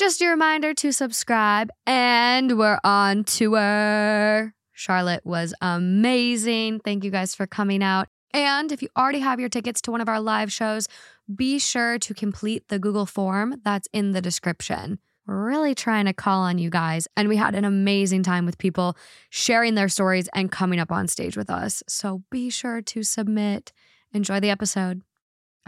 Just a reminder to subscribe, and we're on tour. Charlotte was amazing. Thank you guys for coming out. And if you already have your tickets to one of our live shows, be sure to complete the Google form that's in the description. We're really trying to call on you guys, and we had an amazing time with people sharing their stories and coming up on stage with us. So be sure to submit. Enjoy the episode.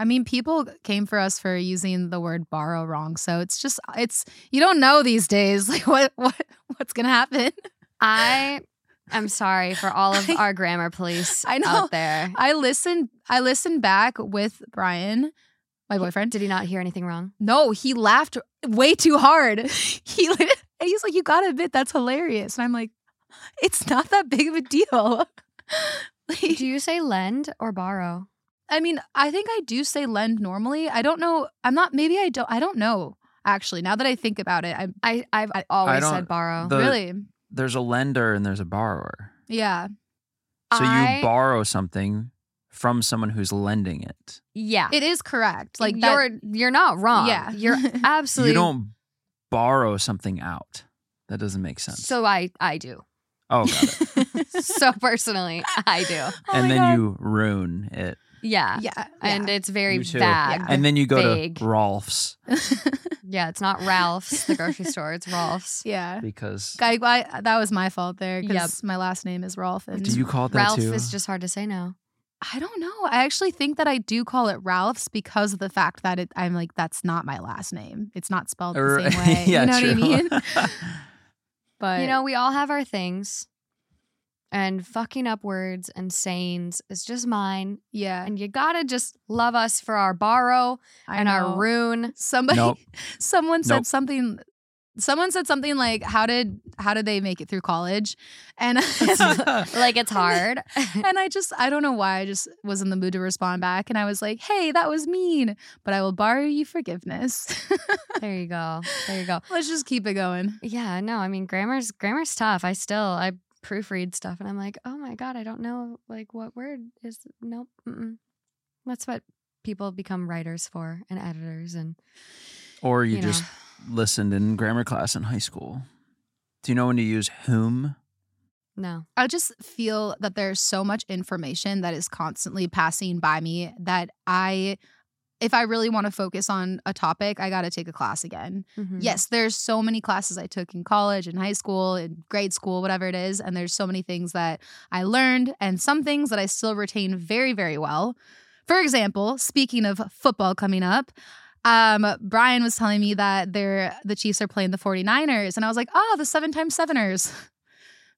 I mean, people came for us for using the word borrow wrong. So it's just it's you don't know these days like what what what's gonna happen. I am sorry for all of I- our grammar police I know. out there. I listened I listened back with Brian, my boyfriend. Did he not hear anything wrong? No, he laughed way too hard. He he's like, "You gotta admit that's hilarious," and I'm like, "It's not that big of a deal." Like, Do you say lend or borrow? I mean, I think I do say lend normally. I don't know. I'm not. Maybe I don't. I don't know. Actually, now that I think about it, I'm I, I've always don't- said borrow. the- really. There's a lender and there's a borrower. Yeah. So I- you borrow something from someone who's lending it. yeah. It is correct. Like that- you're you're not wrong. Yeah. You're absolutely You don't borrow something out. That doesn't make sense. So I I do. oh, got it. so personally, I do. Oh and my then God. you ruin it. Yeah. Yeah. And it's very You too. bad. Yeah. And then you go Vague. to Rolf's Yeah, it's not Ralph's, the grocery store. It's Rolf's. yeah. because I, I, that was my fault there because Yep. my last name is Rolf. And do you call it that Ralph too? is just hard to say now. I don't know. I actually think that I do call it Ralph's because of the fact that it, I'm like, that's not my last name. It's not spelled the er, same way. yeah, you know true. what I mean? But you know, we all have our things. And fucking up words and sayings is just mine. yeah, And you gotta just love us for our borrow I and know. our rune. Somebody, Nope. someone said Nope. something. Someone said something like, "How did how did they make it through college?" And Like it's hard. and I just I don't know why I just was in the mood to respond back, and I was like, "Hey, that was mean, but I will borrow you forgiveness." there you go. There you go. Let's just keep it going. Yeah, no, I mean grammar's grammar's tough. I still I proofread stuff and I'm like, oh my god, I don't know like what word is nope. Mm-mm. That's what people become writers for and editors and or you, you know. just listened in grammar class in high school. Do you know when to use whom? no. I just feel that there's so much information that is constantly passing by me that I, if I really want to focus on a topic, I got to take a class again. Mhm. Yes, there's so many classes I took in college, in high school, in grade school, whatever it is. And there's so many things that I learned and some things that I still retain very, very well. For example, speaking of football coming up, um, Brian was telling me that they're the Chiefs are playing the 49ers. And I was like, oh, the seven times seveners.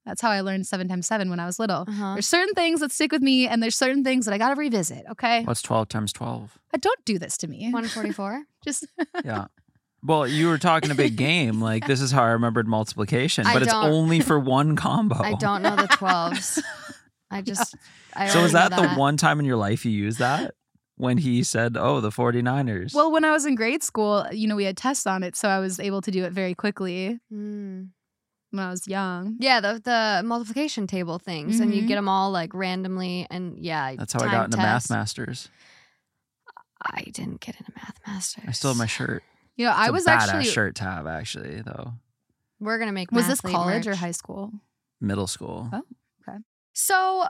That's how I learned seven times seven when I was little. Uh-huh. There's certain things that stick with me, and there's certain things that I gotta revisit. Okay, What's 12 times 12? Uh, don't do this to me. 144. Just Yeah. Well, you were talking a big game. Like, this is how I remembered multiplication, I but it's only for one combo. I don't know the 12s. I just I So, is know that, the one time in your life you used that? When he said, oh, the 49ers? well, when I was in grade school, you know, we had tests on it, so I was able to do it very quickly Mm. When I was young. Yeah, the the multiplication table things, and you Mhm. get them all like randomly, and yeah, That's how I time got into tests. Math Masters. I didn't get into math masters. I still have my shirt. You know, I It's I a was badass actually. shirt to have, actually, though. We're gonna make. Was this college or high? high school? Middle school. Oh. Okay. So,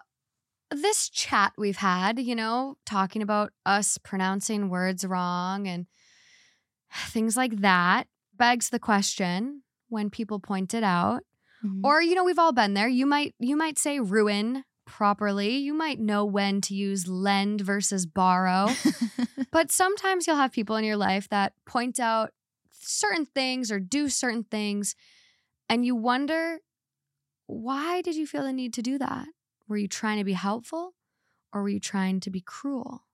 this chat we've had, you know, talking about us pronouncing words wrong and things like that, begs the question when people point it out. Mhm. Or, you know, we've all been there. You might you might say ruin properly. You might know when to use lend versus borrow. but sometimes you'll have people in your life that point out certain things or do certain things and you wonder why did you feel the need to do that? Were you trying to be helpful or were you trying to be cruel?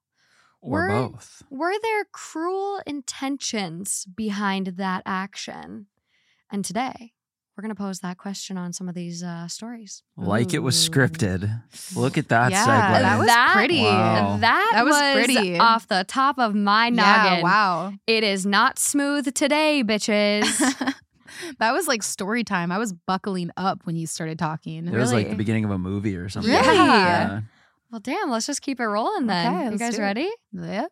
Or Were- both. Were there cruel intentions behind that action? And today, we're going to pose that question on some of these uh, stories. Like it was scripted. Look at that Yeah, segue. that was pretty. Wow. That, That was was pretty. off the top of my Yeah, noggin. wow. It is not smooth today, bitches. that was like story time. I was buckling up when you started talking. It was like the beginning of a movie or something. Really? Yeah. well, damn, let's just keep it rolling then. Okay, you guys ready? Yep. Are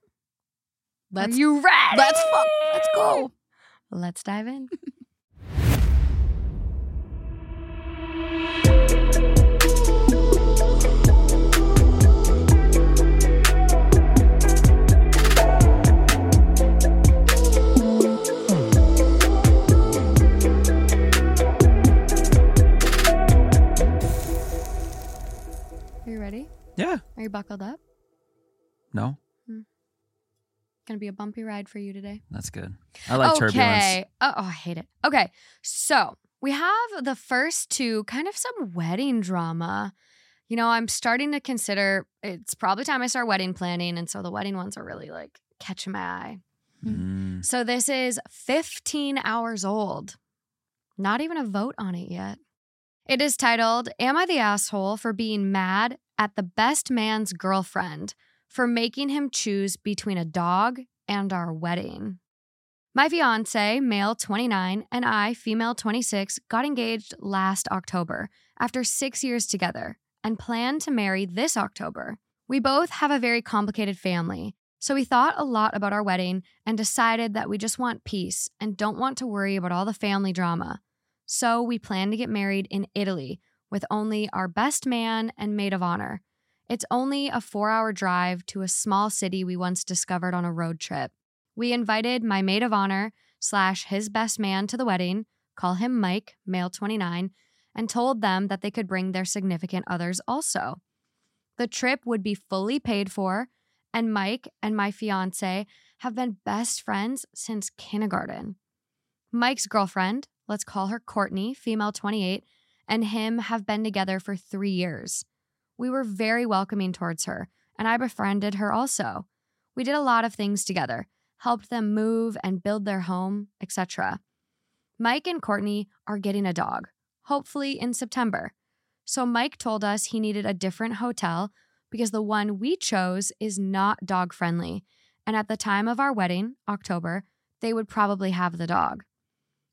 Let's you ready? let's fuck, let's go. Let's dive in. Are you ready? Yeah. Are you buckled up? No, hmm. Gonna be a bumpy ride for you today. that's good. I like turbulence. okay. Oh, oh, I hate it. Okay. So we have the first two kind of some wedding drama. You know, I'm starting to consider it's probably time I start wedding planning. And so the wedding ones are really like catching my eye. Mm. So this is 15 hours old. Not even a vote on it yet. It is titled, Am I the Asshole for Being Mad at the Best Man's Girlfriend for Making Him Choose Between a Dog and Our Wedding? My fiance, male 29, and I, female 26, got engaged last October after six years together and plan to marry this October. We both have a very complicated family, so we thought a lot about our wedding and decided that we just want peace and don't want to worry about all the family drama. So we plan to get married in Italy with only our best man and maid of honor. It's only a four hour drive to a small city we once discovered on a road trip. We invited my maid of honor slash his best man to the wedding, call him Mike, male 29, and told them that they could bring their significant others also. The trip would be fully paid for, and Mike and my fiance have been best friends since kindergarten. Mike's girlfriend, let's call her Courtney, female 28, and him have been together for three years. We were very welcoming towards her, and I befriended her also. We did a lot of things together, helped them move and build their home, etc. Mike and Courtney are getting a dog, hopefully in September. So Mike told us he needed a different hotel because the one we chose is not dog friendly. And at the time of our wedding, October, they would probably have the dog.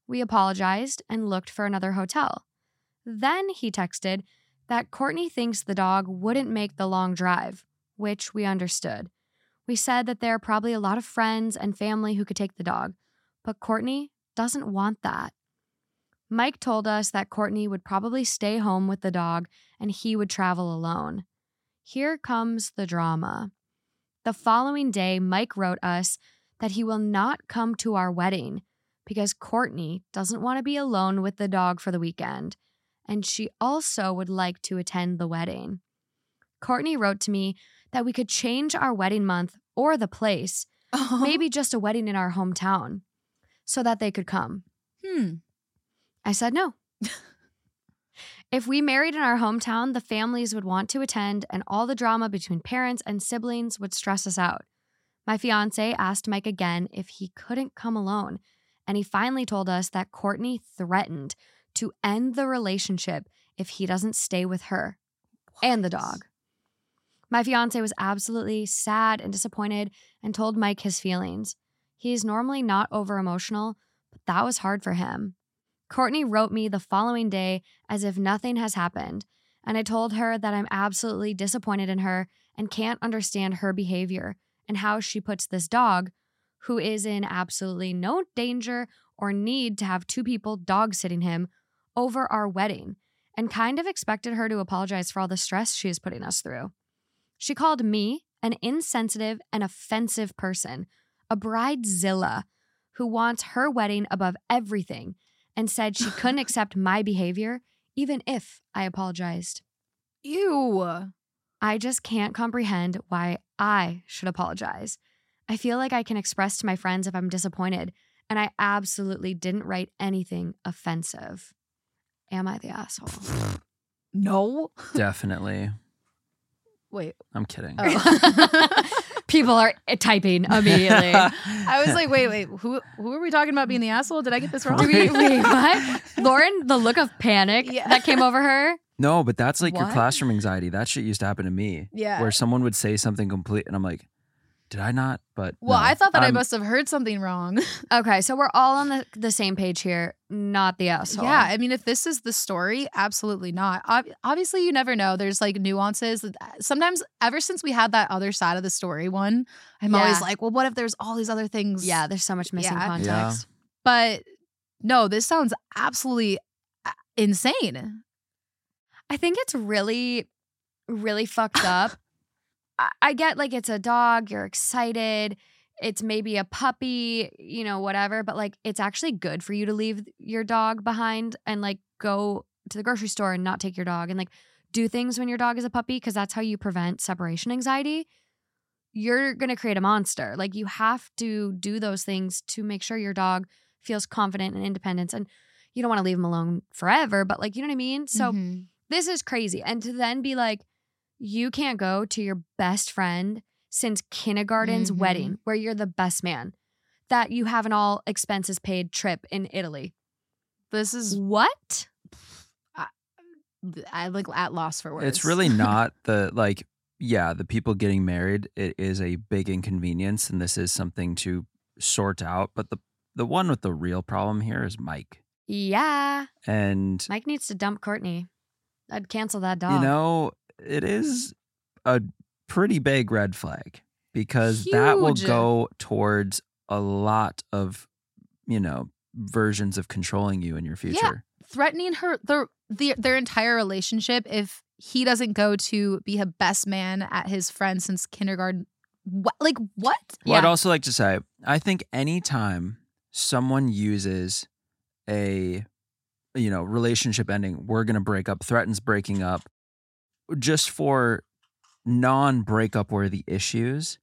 We apologized and looked for another hotel. Then he texted that Courtney thinks the dog wouldn't make the long drive, which we understood. We said that there are probably a lot of friends and family who could take the dog, but Courtney doesn't want that. Mike told us that Courtney would probably stay home with the dog and he would travel alone. Here comes the drama. The following day, Mike wrote us that he will not come to our wedding because Courtney doesn't want to be alone with the dog for the weekend, and she also would like to attend the wedding. Courtney wrote to me that we could change our wedding month or the place, maybe just a wedding in our hometown, so that they could come. Hmm. I said no. if we married in our hometown, the families would want to attend, and all the drama between parents and siblings would stress us out. My fiance asked Mike again if he couldn't come alone, and he finally told us that Courtney threatened to end the relationship if he doesn't stay with her and the dog. My fiance was absolutely sad and disappointed and told Mike his feelings. He is normally not over emotional, but that was hard for him. Courtney wrote me the following day as if nothing has happened, and I told her that I'm absolutely disappointed in her and can't understand her behavior and how she puts this dog, who is in absolutely no danger or need to have two people dog sitting him, over our wedding, and kind of expected her to apologize for all the stress she is putting us through. She called me an insensitive and offensive person, a bridezilla who wants her wedding above everything, and said she couldn't accept my behavior even if I apologized. Ew. I just can't comprehend why I should apologize. I feel like I can express to my friends if I'm disappointed, and I absolutely didn't write anything offensive. Am I the asshole? No. Definitely. Wait. I'm kidding. Oh. People are eh, typing immediately. I was like, wait, wait, who who are we talking about being the asshole? Did I get this wrong? We, wait, what? Lauren, the look of panic Yeah. that came over her. no, but that's like your classroom anxiety. That shit used to happen to me. Yeah. Where someone would say something complete, and I'm like, did I not? But Well, no. I thought that i I'm- must have heard something wrong. Okay, so we're all on the, the same page here, not the asshole. Yeah, I mean, if this is the story, absolutely not. Ob- obviously, you never know. There's like nuances. Sometimes, ever since we had that other side of the story one, I'm always like, well, what if there's all these other things? Yeah, there's so much missing Yeah. context. But no, this sounds absolutely insane. I think it's really, really fucked up. I, get like it's a dog, you're excited, it's maybe a puppy, you know, whatever, but like it's actually good for you to leave your dog behind and like go to the grocery store and not take your dog and like do things when your dog is a puppy because that's how you prevent separation anxiety. You're going to create a monster. Like you have to do those things to make sure your dog feels confident and independence and you don't want to leave him alone forever, but like you know what I mean? So Mhm. this is crazy. And to then be like, you can't go to your best friend since kindergarten's Mhm. wedding, where you're the best man, that you have an all expenses paid trip in Italy. this is What? I'm like at loss for words. It's really not the like yeah, the people getting married, it is a big inconvenience and this is something to sort out, but the the one with the real problem here is Mike. Yeah. And Mike needs to dump Courtney. I'd cancel that dog. you know, it is a pretty big red flag because that will go towards a lot of, you know, versions of controlling you in your future. threatening her the, the their entire relationship if he doesn't go to be a best man at his friend since kindergarten. What like what? Well, I'd also like to say, I think anytime someone uses a, you know, relationship ending, we're going to break up, threatens breaking up, just for non breakup worthy issues,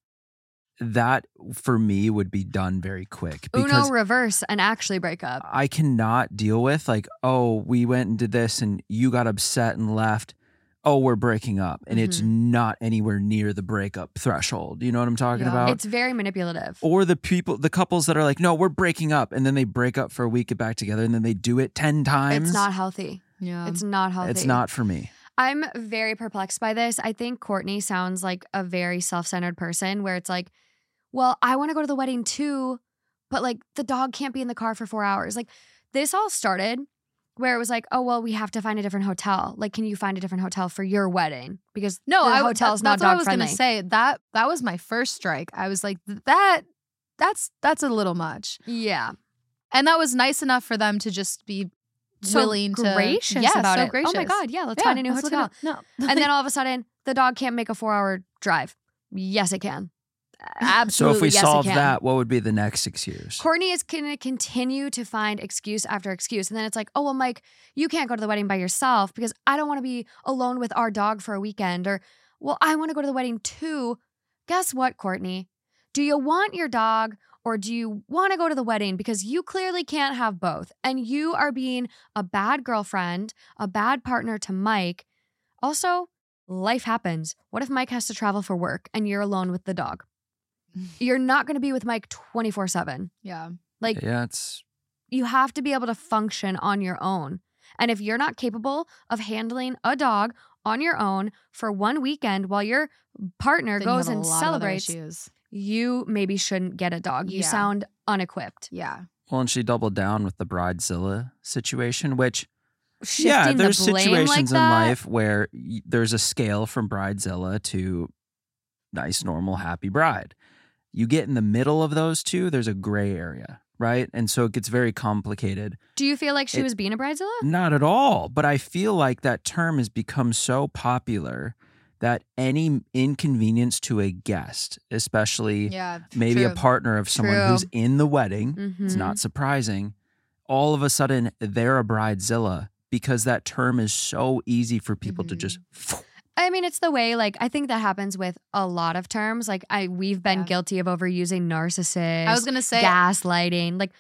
that for me would be done very quick because Uno reverse and actually break up. I cannot deal with like, oh, we went and did this and you got upset and left. Oh, we're breaking up. And it's mm-hmm. not anywhere near the breakup threshold. You know what I'm talking Yeah. about? It's very manipulative. or the people, the couples that are like, no, we're breaking up. And then they break up for a week, get back together, and then they do it 10 times. It's not healthy. Yeah. It's not healthy. It's not for me. I'm very perplexed by this. I think Courtney sounds like a very self centered person where it's like, well, I want to go to the wedding too, but like the dog can't be in the car for four hours. Like this all started where it was like, oh, well, we have to find a different hotel. Like, can you find a different hotel for your wedding? Because no, I hotel's that- not that's what I was friendly. gonna say. That that was my first strike. I was like, that that's that's a little much. Yeah. And that was nice enough for them to just be So willing to gracious yeah, about so it. Gracious. Oh my God. Yeah. Let's Yeah, find a new hotel. No. and then all of a sudden, the dog can't make a four hour drive. Yes, it can. Absolutely. So if we yes, solve that, what would be the next excuse? Courtney is going to continue to find excuse after excuse. And then it's like, oh, well, Mike, you can't go to the wedding by yourself because I don't want to be alone with our dog for a weekend. Or, well, I want to go to the wedding too. Guess what, Courtney? Do you want your dog or do you want to go to the wedding? Because you clearly can't have both. And you are being a bad girlfriend, a bad partner to Mike. Also, life happens. What if Mike has to travel for work and you're alone with the dog? You're not going to be with Mike 24 7. yeah. Like, yeah, it's you have to be able to function on your own. And if you're not capable of handling a dog on your own for one weekend while your partner Then goes have a and lot of other celebrates, issues. You maybe shouldn't get a dog. You Yeah. sound unequipped. Yeah. well, and she doubled down with the bridezilla situation, which Shifting yeah, the there's blame situations like in life where y- there's a scale from bridezilla to nice, normal, happy bride. You get in the middle of those two, there's a gray area, right? And so it gets very complicated. Do you feel like she It- was being a bridezilla? Not at all, but I feel like that term has become so popular that any inconvenience to a guest, especially Yeah. maybe a partner of someone True. who's in the wedding, it's Mhm. not surprising. All of a sudden, they're a bridezilla because that term is so easy for people to just. I mean, it's the way. Like, I think that happens with a lot of terms. Like, I we've been Yeah. guilty of overusing narcissist. I was gonna say gaslighting. Like,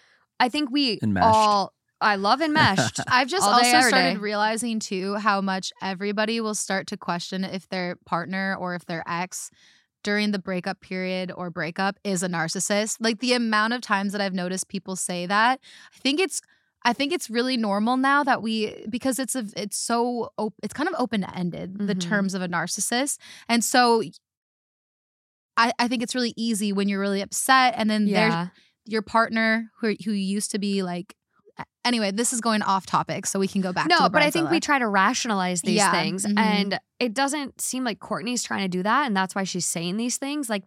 I think we Enmeshed. all. I love enmeshed. I've just all also started day. realizing too how much everybody will start to question if their partner or if their ex during the breakup period or breakup is a narcissist. Like the amount of times that I've noticed people say that, I think it's I think it's really normal now that we because it's a it's so op- it's kind of open ended the Mhm. terms of a narcissist, and so I I think it's really easy when you're really upset and then there's your partner who who used to be like anyway this is going off topic so we can go back to No, the but I think we try to rationalize these Yeah, things. mhm. And it doesn't seem like Courtney's trying to do that. And that's why she's saying these things. Like,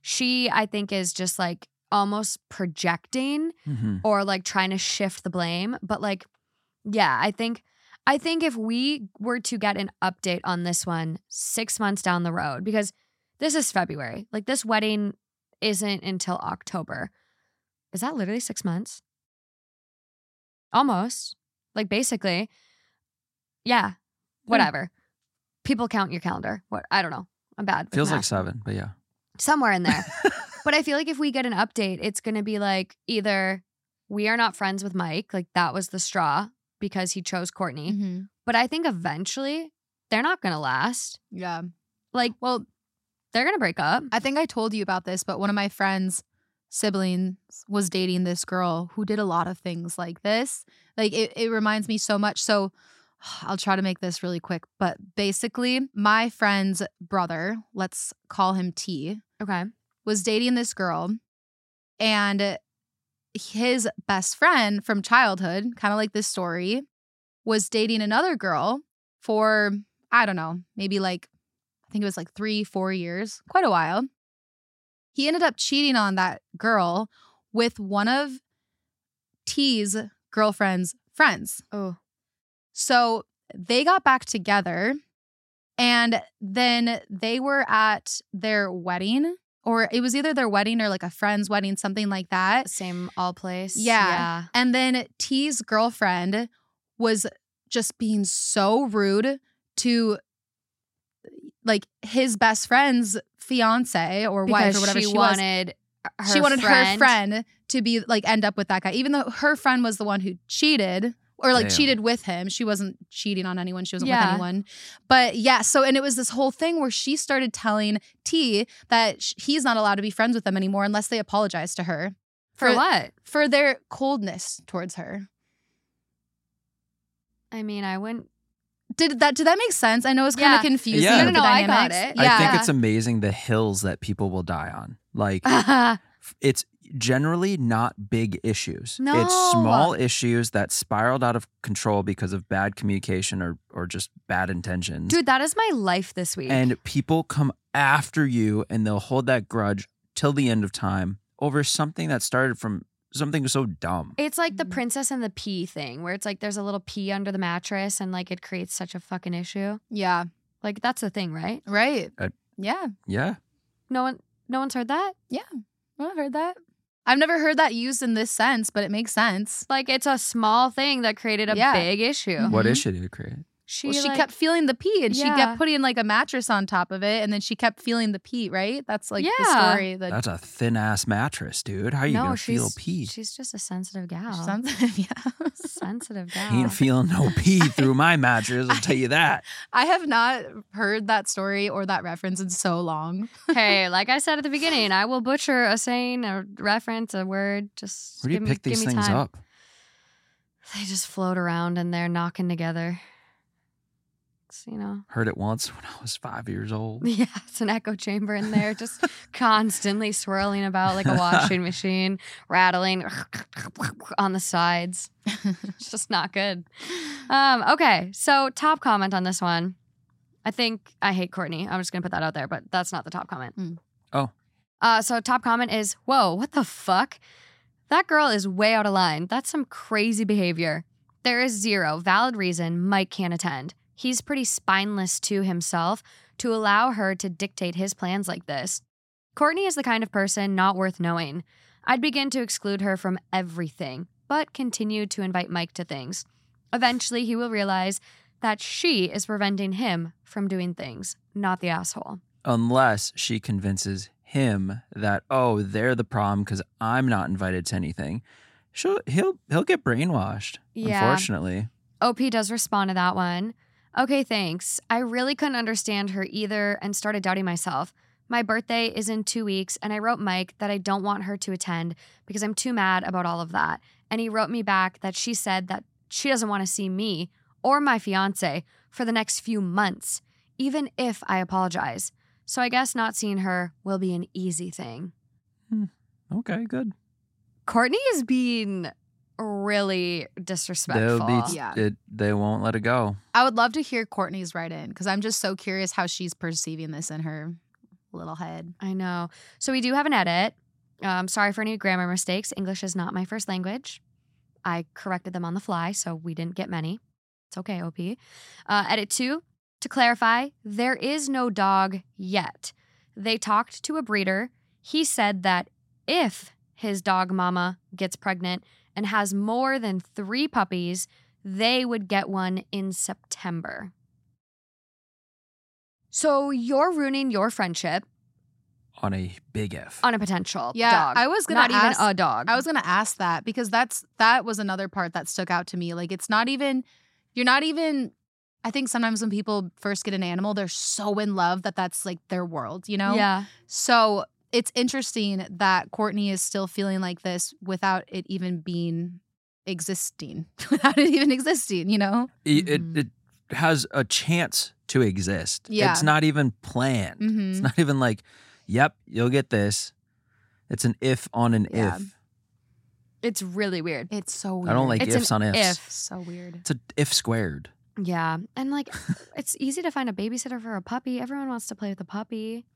she, I think, is just like almost projecting Mhm. or like trying to shift the blame. But like, yeah, I think. I think if we were to get an update on this one six months down the road, because this is February, like this wedding isn't until October. Is that literally six months? Almost. Like basically. Yeah. Whatever. People count your calendar. What I don't know. I'm bad. Feels like seven, but yeah. somewhere in there. but I feel like if we get an update, it's going to be like either we are not friends with Mike, like that was the straw because he chose Courtney. Mhm. But I think eventually they're not going to last. yeah Like, well, they're going to break up. I think I told you about this, but one of my friends' siblings was dating this girl who did a lot of things like this. Like it, it reminds me so much. So I'll try to make this really quick. But basically, my friend's brother, let's call him T, Okay. was dating this girl. And his best friend from childhood, kind of like this story, was dating another girl for, I don't know, maybe like, I think it was like three, four years, quite a while. He ended up cheating on that girl with one of T's girlfriend's friends. Oh, So they got back together and then they were at their wedding, or it was either their wedding or like a friend's wedding, something like that. same all place. Yeah. Yeah. And then T's girlfriend was just being so rude to like his best friend's fiance or wife or whatever she, she, was wanted her she wanted friend. her friend to be like end up with that guy, even though her friend was the one who cheated or like Damn. cheated with him. She wasn't cheating on anyone. She wasn't with anyone. But yeah, so and it was this whole thing where she started telling T that sh- he's not allowed to be friends with them anymore unless they apologize to her For for- what? for their coldness towards her. I mean, I wouldn't. Did that did that make sense? I know it's kind Yeah. of confusing. Yeah. No, with no, the no, I got dynamics. it. Yeah. I think it's amazing the hills that people will die on. Like it's generally not big issues. No. It's small issues that spiraled out of control because of bad communication or or just bad intentions. Dude, that is my life this week. and people come after you and they'll hold that grudge till the end of time over something that started from something so dumb. It's like the Mhm. princess and the pea thing, where it's like there's a little pea under the mattress and like it creates such a fucking issue. yeah. Like that's the thing, right? Right. Uh, yeah. yeah. No one no one's heard that? Yeah. I've heard that. I've never heard that used in this sense, but it makes sense. Like it's a small thing that created a Yeah. big issue. What Mhm. issue did it create? She, well, she like- kept feeling the pea and she kept putting like a mattress on top of it and then she kept feeling the pea, right? That's like the story. The That's a thin ass mattress, dude. How are you no, gonna feel pee? she's just a sensitive gal. sensitive, yeah. sensitive gal. Ain't feeling no pee through my mattress. I'll tell you that. I have not heard that story or that reference in so long. hey, like I said at the beginning, I will butcher a saying, a reference, a word. Just Where do you give me- pick these things time. up? They just float around and they're knocking together. It's, you know, Heard it once when I was five years old. Yeah, it's an echo chamber in there, just constantly swirling about like a washing machine, rattling on the sides. It's just not good. Um, okay, so top comment on this one. I think I hate Courtney. I'm just gonna put that out there, but that's not the top comment. Mm. Oh. Uh, so top comment is, "Whoa, what the fuck? That girl is way out of line. That's some crazy behavior. There is zero valid reason Mike can't attend. He's pretty spineless to himself to allow her to dictate his plans like this. Courtney is the kind of person not worth knowing. I'd begin to exclude her from everything, but continue to invite Mike to things. Eventually, he will realize that she is preventing him from doing things, not the asshole. Unless she convinces him that, oh, they're the problem because I'm not invited to anything. She'll, he'll he'll get brainwashed. Yeah. Unfortunately. OP does respond to that one. Okay, thanks. I really couldn't understand her either and started doubting myself. My birthday is in two weeks, and I wrote Mike that I don't want her to attend because I'm too mad about all of that. And he wrote me back that she said that she doesn't want to see me or my fiance for the next few months, even if I apologize. So I guess not seeing her will be an easy thing. Hmm. Okay, good. Courtney is being really disrespectful. They'll be Yeah. it, they won't let it go. I would love to hear Courtney's write in because I'm just so curious how she's perceiving this in her little head. I know. So we do have an edit. Um, sorry for any grammar mistakes. English is not my first language. I corrected them on the fly, so we didn't get many. It's okay, OP. Uh, edit two. To clarify, there is no dog yet. They talked to a breeder. He said that if his dog mama gets pregnant and has more than three puppies, they would get one in September. So you're ruining your friendship On a big F. on a potential Yeah, dog. I was gonna not ask- even a dog. I was gonna ask that because that's that was another part that stuck out to me. Like it's not even you're not even. I think sometimes when people first get an animal, they're so in love that that's like their world, you know. yeah, So it's interesting that Courtney is still feeling like this without it even being existing, without it even existing. You know. it, it, it has a chance to exist. Yeah. It's not even planned. It's Mm-hmm. not even like, yep, you'll get this. It's an if on an Yeah. if. it's really weird. It's so weird. I don't like It's an ifs on ifs. if. So weird. It's a if squared. Yeah, and like it's easy to find a babysitter for a puppy. Everyone wants to play with a puppy.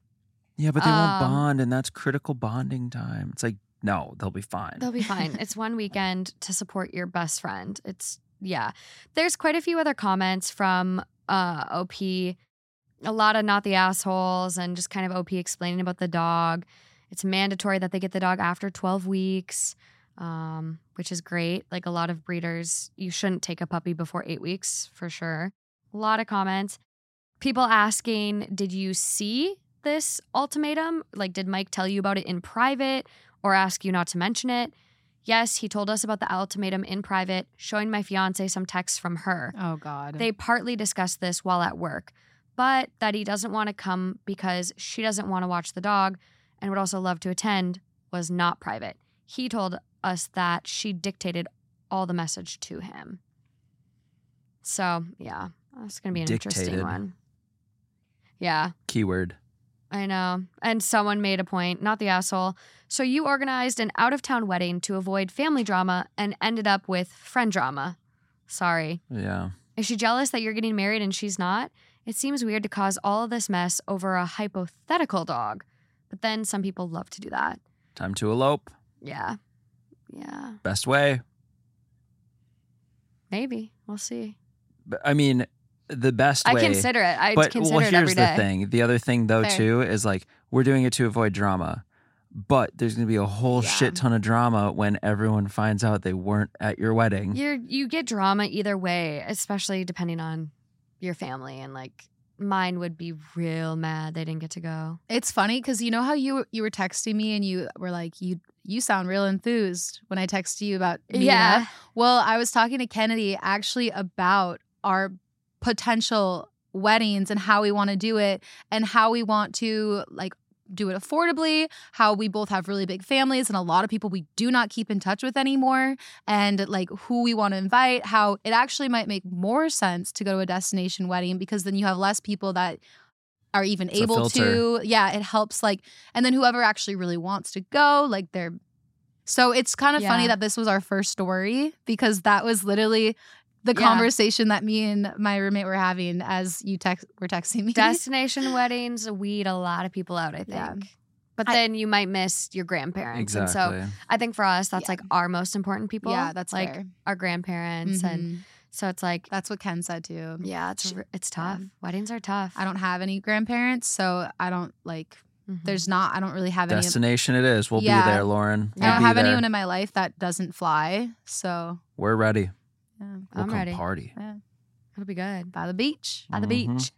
Yeah, but they won't Um, bond, and that's critical bonding time. It's like, no, they'll be fine. They'll be fine. it's one weekend to support your best friend. It's yeah. There's quite a few other comments from uh, OP. A lot of not the assholes and just kind of OP explaining about the dog. It's mandatory that they get the dog after 12 weeks, um, which is great. Like a lot of breeders, you shouldn't take a puppy before eight weeks for sure. A lot of comments. People asking, did you see this ultimatum? Like, did Mike tell you about it in private or ask you not to mention it? Yes, he told us about the ultimatum in private, showing my fiance some texts from her. Oh God. They partly discussed this while at work, but that he doesn't want to come because she doesn't want to watch the dog and would also love to attend was not private. He told us that she dictated all the message to him. So, yeah, that's going to be an interesting one. Yeah, Keyword. I know. And someone made a point, not the asshole. So you organized an out of town wedding to avoid family drama and ended up with friend drama. Sorry. Yeah. Is she jealous that you're getting married and she's not? It seems weird to cause all of this mess over a hypothetical dog. But then some people love to do that. Time to elope. Yeah. Yeah. Best way. Maybe. We'll see. But, I mean, the best way. I way. consider it. I but consider well, it here's the thing. The other thing, though, Fair. too, is like we're doing it to avoid drama. But there's going to be a whole Yeah. shit ton of drama when everyone finds out they weren't at your wedding. You're you get drama either way, especially depending on your family and like mine would be real mad they didn't get to go. It's funny because you know how you you were texting me and you were like you you sound real enthused when I texted you about meeting Yeah. up. Well, I was talking to Kennedy actually about our potential weddings and how we want to do it and how we want to like do it affordably, how we both have really big families and a lot of people we do not keep in touch with anymore, and like who we want to invite, how it actually might make more sense to go to a destination wedding because then you have less people that are even It's able to. Yeah, it helps like and then whoever actually really wants to go, like they're so it's kind of funny that this was our first story because that was literally the Yeah. conversation that me and my roommate were having as you text were texting me. Destination weddings weed a lot of people out, I think. Yeah. But I- then you might miss your grandparents. And Exactly. so I think for us, that's Yeah. like our most important people. yeah, that's like fair. our grandparents. And Mhm. so it's like, That's what Ken said too. yeah, it's, it's tough. yeah. Weddings are tough. I don't have any grandparents, so I don't like. Mhm. There's not. I don't really have any. Destination it is. We'll Yeah. be there, Lauren. I We'll don't have there. anyone in my life that doesn't fly, so We're ready. Yeah, We'll I'm come ready. party. Yeah. It'll be good. by the beach. By the Mhm. beach.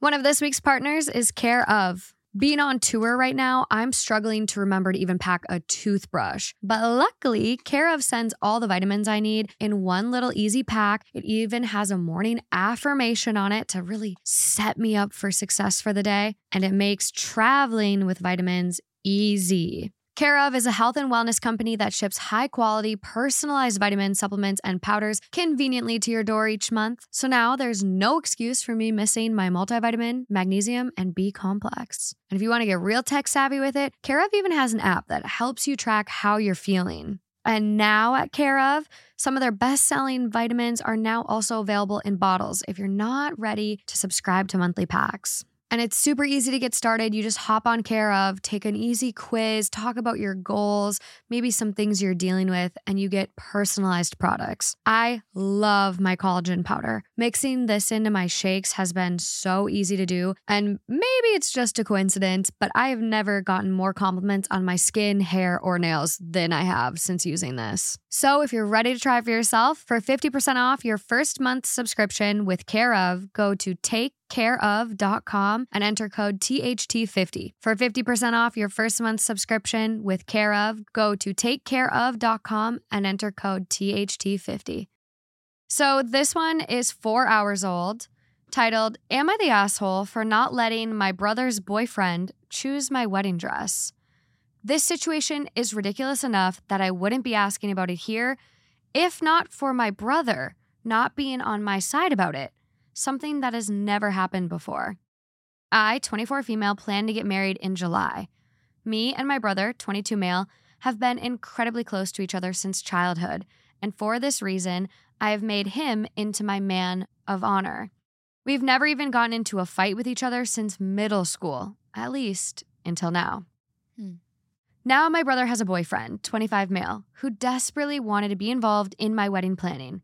One of this week's partners is Care of. Being on tour right now, I'm struggling to remember to even pack a toothbrush. But luckily, Care of sends all the vitamins I need in one little easy pack. It even has a morning affirmation on it to really set me up for success for the day. And it makes traveling with vitamins easy. Care of is a health and wellness company that ships high quality, personalized vitamins, supplements, and powders conveniently to your door each month. So now there's no excuse for me missing my multivitamin, magnesium, and B complex. And if you want to get real tech savvy with it, Care of even has an app that helps you track how you're feeling. And now at Care of, some of their best selling vitamins are now also available in bottles if you're not ready to subscribe to monthly packs. And it's super easy to get started. You just hop on Care of, take an easy quiz, talk about your goals, maybe some things you're dealing with, and you get personalized products. I love my collagen powder. Mixing this into my shakes has been so easy to do. And maybe it's just a coincidence, but I have never gotten more compliments on my skin, hair, or nails than I have since using this. So if you're ready to try for yourself, for 50% off your first month subscription with Care of, go to take careof.com and enter code THT50. For 50% off your first month subscription with Care of, go to takecareof.com and enter code THT50. So this one is four hours old, titled, Am I the Asshole for Not Letting My Brother's Boyfriend Choose My Wedding Dress? This situation is ridiculous enough that I wouldn't be asking about it here if not for my brother not being on my side about it something that has never happened before. I, 24 female, plan to get married in July. Me and my brother, 22 male, have been incredibly close to each other since childhood, and for this reason, I have made him into my man of honor. We've never even gotten into a fight with each other since middle school, at least until now. Hmm. Now, my brother has a boyfriend, 25 male, who desperately wanted to be involved in my wedding planning.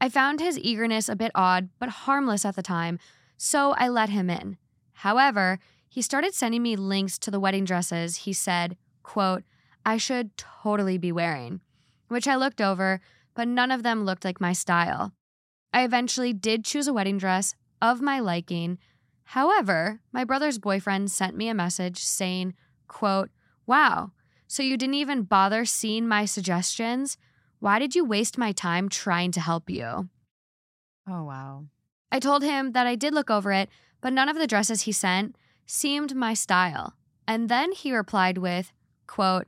I found his eagerness a bit odd, but harmless at the time, so I let him in. However, he started sending me links to the wedding dresses he said, quote, I should totally be wearing, which I looked over, but none of them looked like my style. I eventually did choose a wedding dress of my liking. However, my brother's boyfriend sent me a message saying, quote, Wow, so you didn't even bother seeing my suggestions? Why did you waste my time trying to help you? Oh, wow. I told him that I did look over it, but none of the dresses he sent seemed my style. And then he replied with, quote,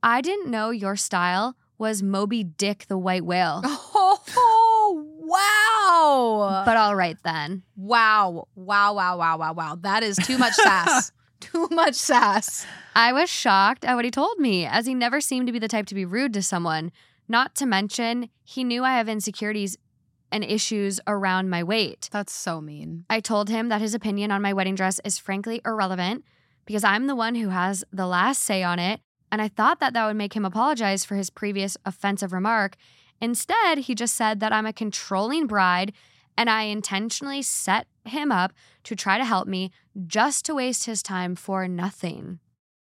I didn't know your style was Moby Dick the white whale. Oh, wow. But all right then. wow. Wow, wow, wow, wow, wow. That is too much sass. too much sass. I was shocked at what he told me, as he never seemed to be the type to be rude to someone. Not to mention, he knew I have insecurities and issues around my weight. That's so mean. I told him that his opinion on my wedding dress is frankly irrelevant because I'm the one who has the last say on it, and I thought that that would make him apologize for his previous offensive remark. Instead, he just said that I'm a controlling bride and I intentionally set him up to try to help me just to waste his time for nothing.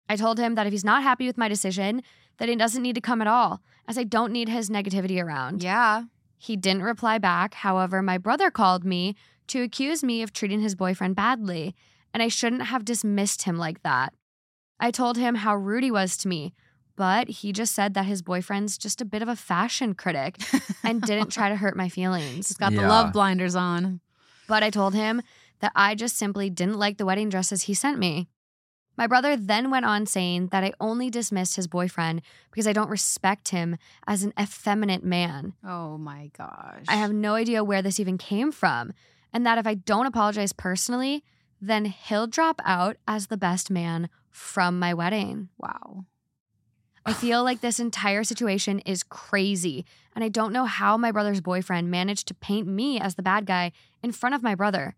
I told him that if he's not happy with my decision, that he doesn't need to come at all, as I don't need his negativity around. Yeah. He didn't reply back. However, my brother called me to accuse me of treating his boyfriend badly, and I shouldn't have dismissed him like that. I told him how rude he was to me, but he just said that his boyfriend's just a bit of a fashion critic and didn't try to hurt my feelings. He's got the love blinders on. But I told him that I just simply didn't like the wedding dresses he sent me. My brother then went on saying that I only dismissed his boyfriend because I don't respect him as an effeminate man. Oh my gosh. I have no idea where this even came from, and that if I don't apologize personally, then he'll drop out as the best man from my wedding. Wow. I feel like this entire situation is crazy, and I don't know how my brother's boyfriend managed to paint me as the bad guy in front of my brother,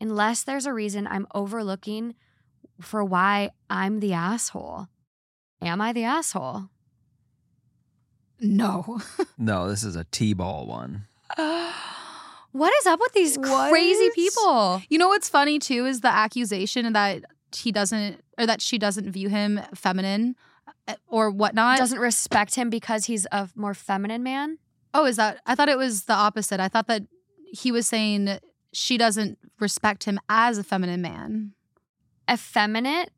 unless there's a reason I'm overlooking for why I'm the asshole. Am I the asshole? No. No, this is a T-ball one. What is up with these crazy people? You know what's funny too is the accusation that he doesn't or that she doesn't view him feminine or whatnot. Doesn't respect him because he's a more feminine man? oh, is that? I thought it was the opposite. I thought that he was saying she doesn't respect him as a feminine man. Effeminate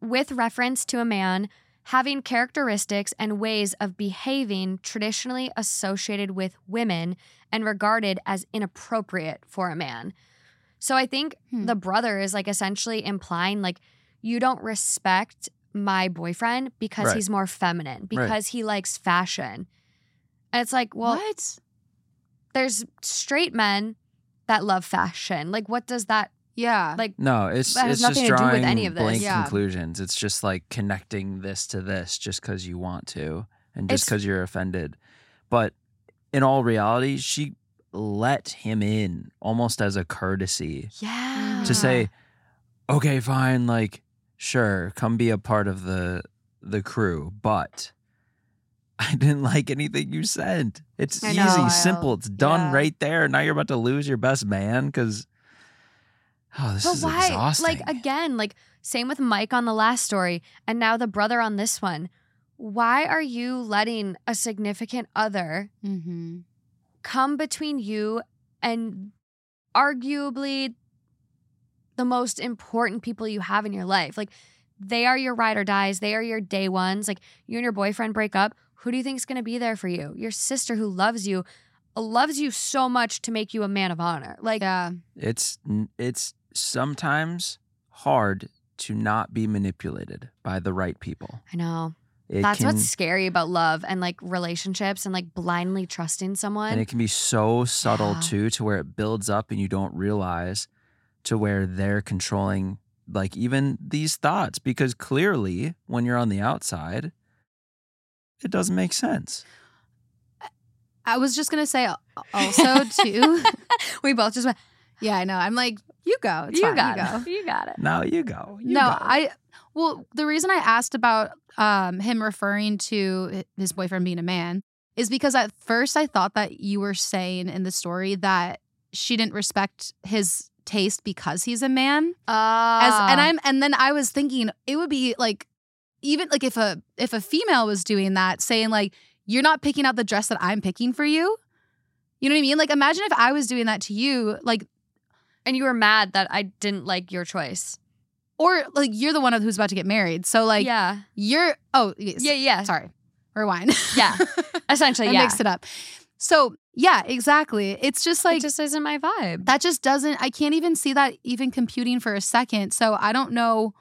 with reference to a man having characteristics and ways of behaving traditionally associated with women and regarded as inappropriate for a man. So I think Hmm. the brother is like essentially implying like you don't respect my boyfriend because Right. he's more feminine, because he likes fashion. And it's like, well, what? there's straight men that love fashion. Like what does that Yeah. like No, it's That has it's nothing just to do with drawing any of this. blank Yeah. conclusions. It's just like connecting this to this just because you want to, and just because you're offended. But in all reality, she let him in almost as a courtesy yeah. to say, "Okay, fine, like sure, come be a part of the the crew, but." I didn't like anything you said. It's I easy, know. simple. It's done Yeah. right there. Now you're about to lose your best man because, oh, this But is why? exhausting. Like again, like same with Mike on the last story, and now the brother on this one. Why are you letting a significant other mm-hmm. come between you and arguably the most important people you have in your life? Like they are your ride or dies. They are your day ones. Like you and your boyfriend break up. Who do you think is going to be there for you? Your sister who loves you, uh, loves you so much to make you a man of honor. Like Yeah. it's it's sometimes hard to not be manipulated by the right people. I know. It That's can, what's scary about love and like relationships and like blindly trusting someone. and it can be so subtle Yeah. too to where it builds up and you don't realize to where they're controlling like even these thoughts because clearly when you're on the outside it doesn't make sense. I was just gonna say also too. we both just went, yeah, I know. I'm like, you go. It's you fine, got you go. it. You got it. Now you go. You no, go. I well, the reason I asked about um him referring to his boyfriend being a man is because at first I thought that you were saying in the story that she didn't respect his taste because he's a man. As Uh, and I'm and then I was thinking it would be like even like if a if a female was doing that saying like you're not picking out the dress that I'm picking for you. You know what I mean? Like imagine if I was doing that to you like and you were mad that I didn't like your choice. or like you're the one who's about to get married. So like yeah. you're oh yes. Yeah, yeah. sorry. Rewind. Yeah. Essentially, I yeah. mixed it up. So yeah, exactly. It's just like it just isn't my vibe. that just doesn't I can't even see that even computing for a second. So I don't know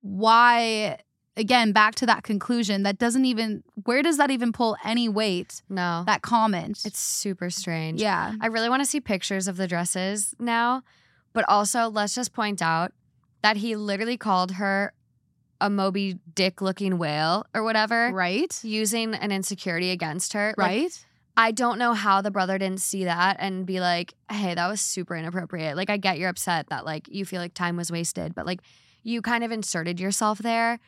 why again back to that conclusion that doesn't even where does that even pull any weight no. that comment it's super strange. yeah I really want to see pictures of the dresses now. But also, let's just point out that he literally called her a Moby Dick looking whale or whatever, right using an insecurity against her. Like, right I don't know how the brother didn't see that and be like, hey, that was super inappropriate. Like, I get you're upset that, like, you feel like time was wasted, but, like, you kind of inserted yourself there.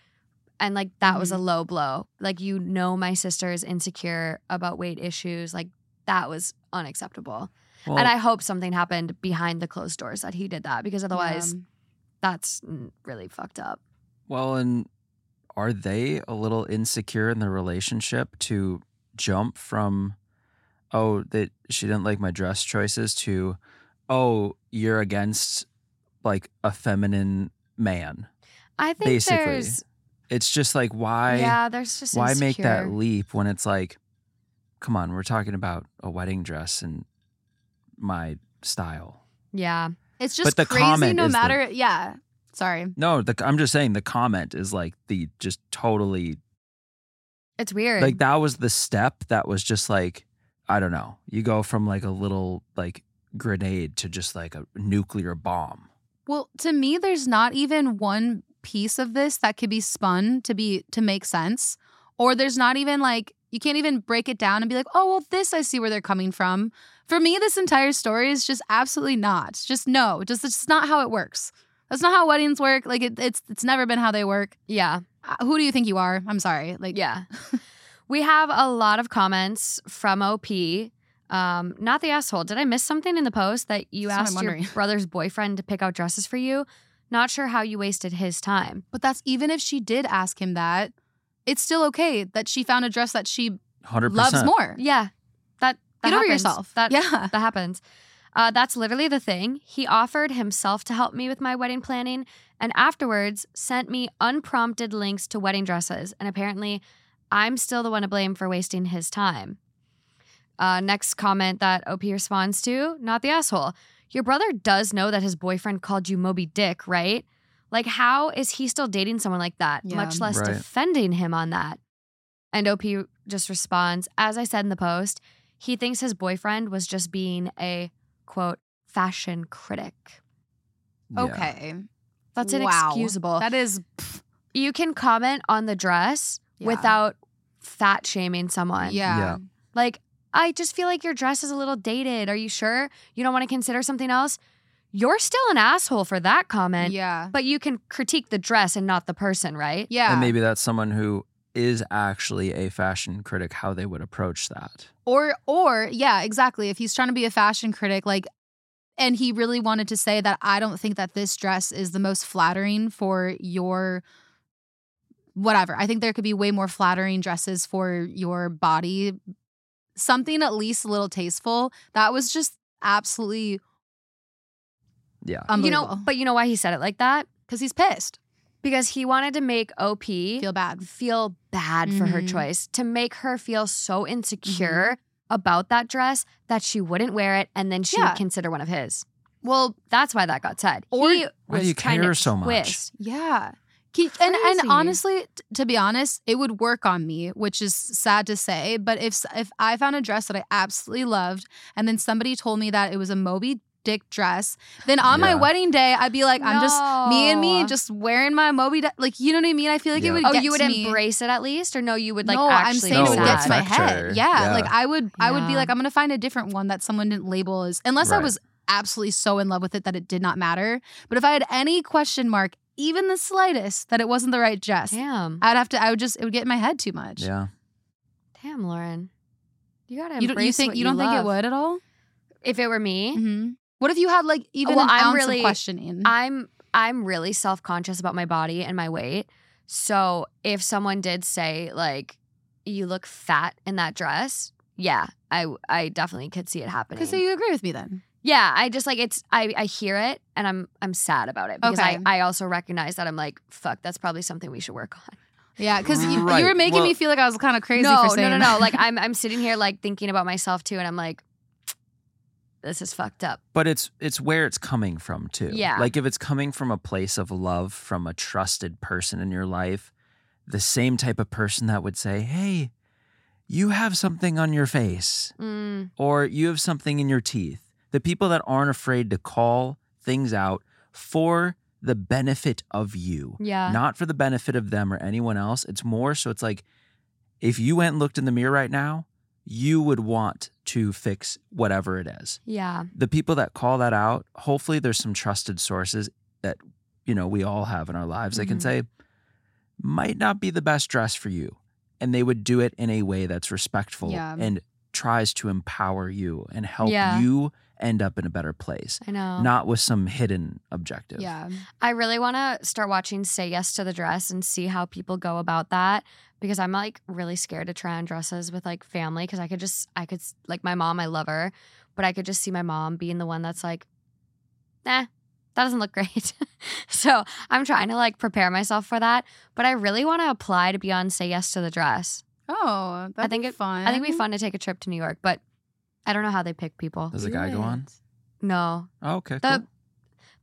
And, like, that was a mm-hmm. low blow. Like, you know, my sister is insecure about weight issues. Like, that was unacceptable. Well, and I hope something happened behind the closed doors that he did that because otherwise, Yeah. that's really fucked up. Well, and are they a little insecure in the relationship to jump from, oh, that she didn't like my dress choices to, oh, you're against like a feminine man? I think Basically, there's, It's just like, why, yeah, there's just why make that leap when it's like, come on, we're talking about a wedding dress and my style. Yeah. it's just the crazy comment no is the- matter yeah sorry No, the, I'm just saying the comment is like the just totally It's weird. like that was the step that was just like i don't know you go from like a little like grenade to just like a nuclear bomb Well, to me, there's not even one piece of this that could be spun to be to make sense. Or there's not even like you can't even break it down and be like, oh well, this I see where they're coming from. For me, this entire story is just absolutely not. Just no, just it's just not how it works. That's not how weddings work. Like it, it's it's never been how they work. yeah. Uh, who do you think you are? I'm sorry. Like Yeah. we have a lot of comments from OP. Um, not the asshole. Did I miss something in the post that you That's asked your brother's boyfriend to pick out dresses for you? Not sure how you wasted his time. But that's even if she did ask him that, it's still okay that she found a dress that she 100% loves more. Yeah. That, that Get over yourself. That yeah. that happens. Uh, that's literally the thing. He offered himself to help me with my wedding planning and afterwards sent me unprompted links to wedding dresses. And apparently, I'm still the one to blame for wasting his time. Uh, next comment that OP responds to not the asshole. Your brother does know that his boyfriend called you Moby Dick, right? Like, how is he still dating someone like that, Yeah. much less Right. defending him on that? And OP just responds, as I said in the post, he thinks his boyfriend was just being a quote fashion critic. Yeah. Okay. That's Wow. inexcusable. That is you can comment on the dress Yeah. without fat shaming someone. yeah. Yeah. Like, I just feel like your dress is a little dated. Are you sure you don't want to consider something else? You're still an asshole for that comment, Yeah. but you can critique the dress and not the person, right? Yeah. And maybe that's someone who is actually a fashion critic, how they would approach that. Or or yeah, exactly. If he's trying to be a fashion critic, like and he really wanted to say that I don't think that this dress is the most flattering for your whatever. I think there could be way more flattering dresses for your body. Something at least a little tasteful. That was just absolutely Yeah. You know, but you know why he said it like that? because he's pissed. Because he wanted to make OP Feel bad. feel bad for her Mhm. choice, to make her feel so insecure Mm-hmm. about that dress that she wouldn't wear it and then she Yeah. would consider one of his. Well, That's why that got said. Or- he Why do you trying care so much? twist. Yeah. Ke- And and honestly, t- to be honest, it would work on me, which is sad to say. But if if I found a dress that I absolutely loved, and then somebody told me that it was a Moby Dick dress, then on my wedding day, I'd be like, I'm just me and me, No. just wearing my Moby Dick. Like you know what I mean? I feel like Yeah. it would. Oh, get you would to me. embrace it at least, or no? You would like no, actually. I'm saying No, it would would get to my head. Yeah, Yeah. like I would, I would be like, I'm gonna find a different one that someone didn't label as, unless I was absolutely so in love with it that it did not matter. But if I had any question mark, even the slightest, that it wasn't the right dress, Damn, I'd have to. I would just. It would get in my head too much. Yeah. damn, Lauren, you gotta. You don't. You think what you don't think it love. would at all? If it were me, Mm-hmm. What if you had like even Well, an I'm ounce really- of questioning? I'm I'm really self conscious about my body and my weight. So if someone did say like, "You look fat in that dress," yeah, I I definitely could see it happening. Okay, so you agree with me then? Yeah, I just like it's I I hear it and I'm I'm sad about it because Okay. I I also recognize that I'm like fuck that's probably something we should work on. Yeah, because you, Right. you were making Well- me feel like I was kind of crazy no, for saying no, no, no. that. Like I'm I'm sitting here like thinking about myself too and I'm like this is fucked up. But it's it's where it's coming from too. Yeah. Like if it's coming from a place of love from a trusted person in your life, the same type of person that would say, "Hey, you have something on your face Mm, or you have something in your teeth." The people that aren't afraid to call things out for the benefit of you, yeah. not for the benefit of them or anyone else. It's more so it's like if you went and looked in the mirror right now, you would want to fix whatever it is yeah. the people that call that out, hopefully there's some trusted sources that, you know, we all have in our lives. They can mm-hmm. say, might not be the best dress for you. And they would do it in a way that's respectful Yeah. and tries to empower you and help Yeah. you end up in a better place, I know. not with some hidden objective. yeah, I really want to start watching Say Yes to the Dress and see how people go about that because I'm like really scared to try on dresses with like family because I could just, I could, like my mom, I love her, but I could just see my mom being the one that's like, nah, that doesn't look great. so I'm trying to like prepare myself for that, but I really want to apply to be on Say Yes to the Dress. Oh, that'd think be it- fun. I think it'd be fun to take a trip to New York, but I don't know how they pick people. Does the guy go on? No, Oh, okay. the cool.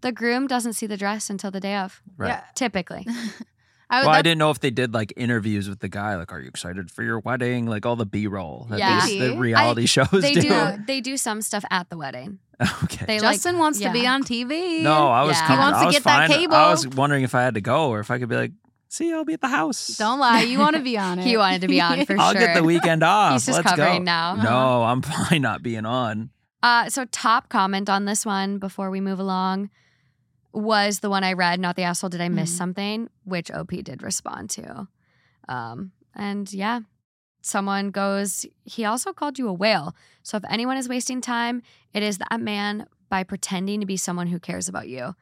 the groom doesn't see the dress until the day of. Right. Yeah. Typically, I, would- Well, I didn't know if they did like interviews with the guy, like, "Are you excited for your wedding?" Like all the B roll that Yeah. these- the Maybe. reality shows they do. do they do some stuff at the wedding. okay. They like Justin wants to be on TV. No, I was Yeah. He wants I to was get that cable. I was wondering if I had to go or if I could be like, "See, I'll be at the house. don't lie. You want to be on it. He wanted to be on for sure. I'll get the weekend off. He's just Let's covering go." now. No, I'm fine not being on. Uh, so top comment on this one before we move along was the one I read. Not the asshole. Did I miss Mhm. something? Which OP did respond to. Um, and yeah, someone goes. He also called you a whale. So if anyone is wasting time, it is that man by pretending to be someone who cares about you,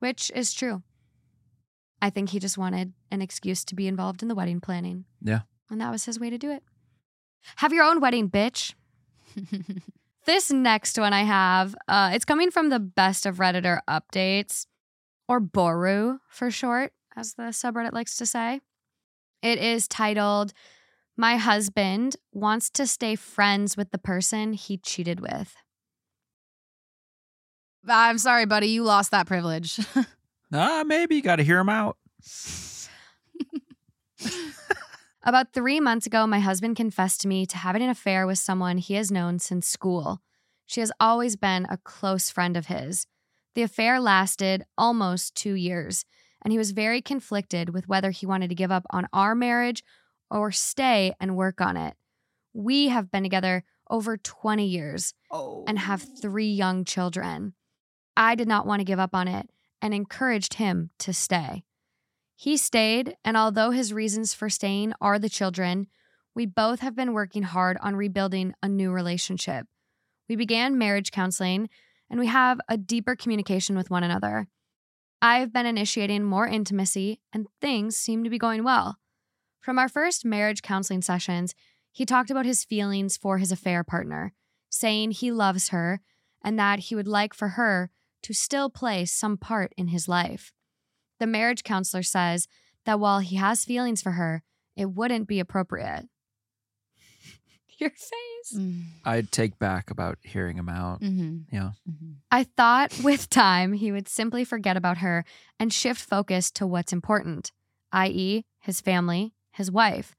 which is true. I think he just wanted an excuse to be involved in the wedding planning. Yeah. And that was his way to do it. Have your own wedding, bitch. This next one I have, uh, it's coming from the best of Redditor updates, or Boru for short, as the subreddit likes to say. It is titled, My Husband Wants to Stay Friends with the Person He Cheated with. I'm sorry, buddy. You lost that privilege. Ah, maybe you got to hear him out. About three months ago, my husband confessed to me to having an affair with someone he has known since school. She has always been a close friend of his. The affair lasted almost two years, and he was very conflicted with whether he wanted to give up on our marriage or stay and work on it. We have been together over 20 years oh. and have three young children. I did not want to give up on it and encouraged him to stay. He stayed, and although his reasons for staying are the children, we both have been working hard on rebuilding a new relationship. We began marriage counseling, and we have a deeper communication with one another. I've been initiating more intimacy, and things seem to be going well. From our first marriage counseling sessions, he talked about his feelings for his affair partner, saying he loves her and that he would like for her to still play some part in his life. The marriage counselor says that while he has feelings for her, it wouldn't be appropriate. Your face. Mm. I'd take back about hearing him out. Mhm. Yeah. Mhm. I thought with time he would simply forget about her and shift focus to what's important, i.e., his family, his wife.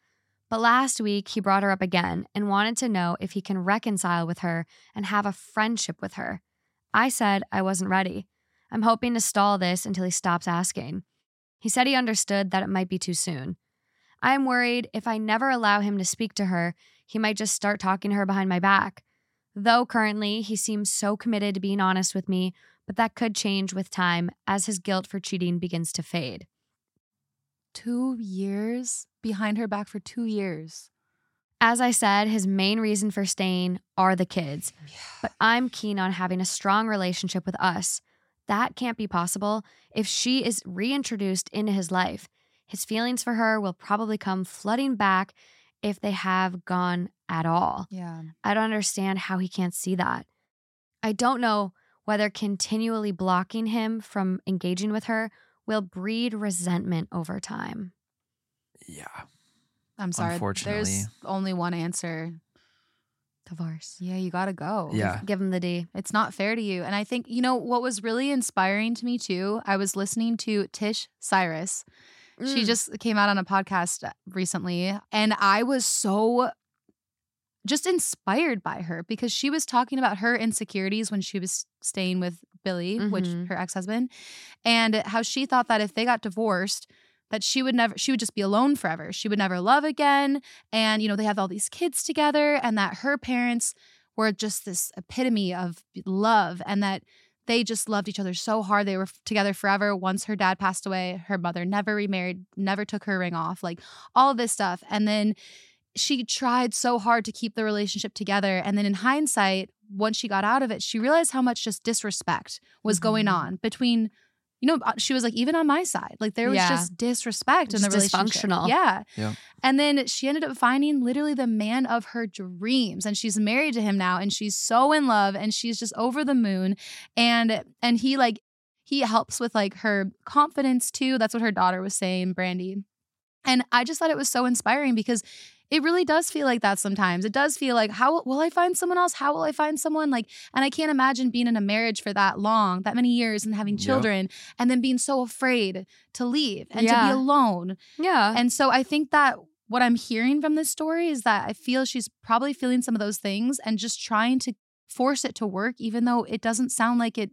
But last week he brought her up again and wanted to know if he can reconcile with her and have a friendship with her. I said I wasn't ready. I'm hoping to stall this until he stops asking. He said he understood that it might be too soon. I am worried if I never allow him to speak to her, he might just start talking to her behind my back. Though currently he seems so committed to being honest with me, but that could change with time as his guilt for cheating begins to fade. Two years behind her back for two years. As I said, his main reason for staying are the kids, but I'm keen on having a strong relationship with us. That can't be possible if she is reintroduced into his life. His feelings for her will probably come flooding back if they have gone at all. Yeah. I don't understand how he can't see that. I don't know whether continually blocking him from engaging with her will breed resentment over time. Yeah. I'm sorry. Unfortunately. There's only one answer. Divorce. Yeah, you got to go. Yeah. Give him the D. It's not fair to you. And I think, you know, what was really inspiring to me too, I was listening to Tish Cyrus. She Mm. just came out on a podcast recently, and I was so just inspired by her because she was talking about her insecurities when she was staying with Billy, which Mhm. her ex-husband, and how she thought that if they got divorced, that she would never she would just be alone forever. She would never love again, and you know, they have all these kids together and that her parents were just this epitome of love and that they just loved each other so hard. They were together forever. Once her dad passed away, her mother never remarried, never took her ring off, like all of this stuff. And then she tried so hard to keep the relationship together. And then in hindsight, once she got out of it, she realized how much just disrespect was going Mhm. on between, you know, uh, she was like, even on my side, like there was Yeah. just disrespect in the Just relationship. dysfunctional. Yeah. Yeah. And then she ended up finding literally the man of her dreams and she's married to him now and she's so in love and she's just over the moon and and he like he helps with like her confidence too. That's what her daughter was saying, Brandi. And I just thought it was so inspiring because it really does feel like that sometimes. It does feel like, how will I find someone else? How will I find someone? Like, and I can't imagine being in a marriage for that long, that many years, and having children, and then being so afraid to leave and to be alone. Yeah. And so I think that what I'm hearing from this story is that I feel she's probably feeling some of those things and just trying to force it to work, even though it doesn't sound like it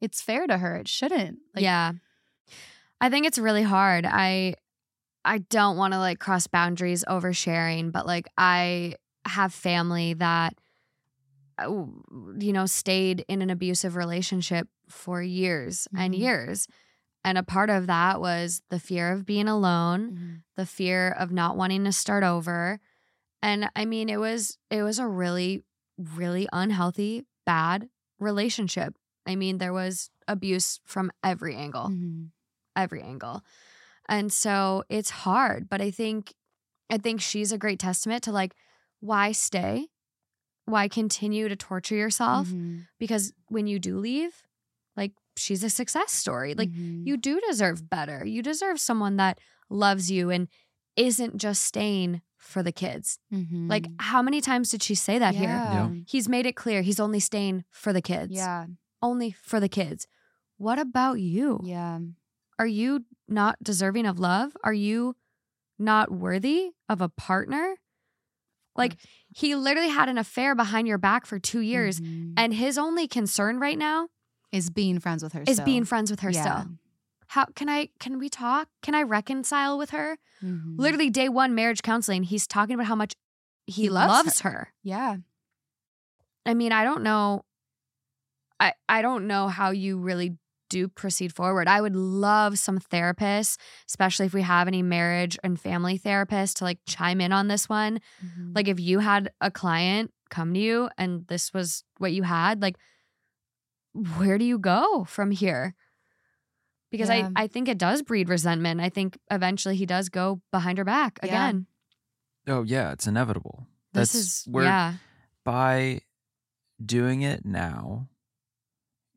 it's fair to her. It shouldn't. Like, yeah. I think it's really hard. I I don't want to like cross boundaries over sharing, but like I have family that uh, you know stayed in an abusive relationship for years and Mhm. years. And a part of that was the fear of being alone, Mhm. the fear of not wanting to start over. And I mean, it was it was a really really unhealthy, bad relationship. I mean, there was abuse from every angle Mhm. every angle. And so it's hard, but I think I think she's a great testament to like why stay? why continue to torture yourself? Mhm. Because when you do leave, like she's a success story. Like Mhm. you do deserve better. You deserve someone that loves you and isn't just staying for the kids. Like, Mhm. how many times did she say that here? yeah. He's made it clear he's only staying for the kids. Yeah. Only for the kids. What about you? Yeah. Are you not deserving of love? Are you not worthy of a partner? Like, he literally had an affair behind your back for two years. Mhm. And his only concern right now is being friends with her. is still. being friends with her Yeah. still. How can I can we talk? Can I reconcile with her? Mhm. Literally day one marriage counseling, he's talking about how much he, He loves loves, her. Yeah. I mean, I don't know I I don't know how you really do proceed forward. I would love some therapists, especially if we have any marriage and family therapists to like chime in on this one. Mhm. Like if you had a client come to you and this was what you had, like where do you go from here? Because Yeah. I I think it does breed resentment. I think eventually he does go behind her back Yeah. again. Oh yeah, it's inevitable. This That's is where yeah. by doing it now,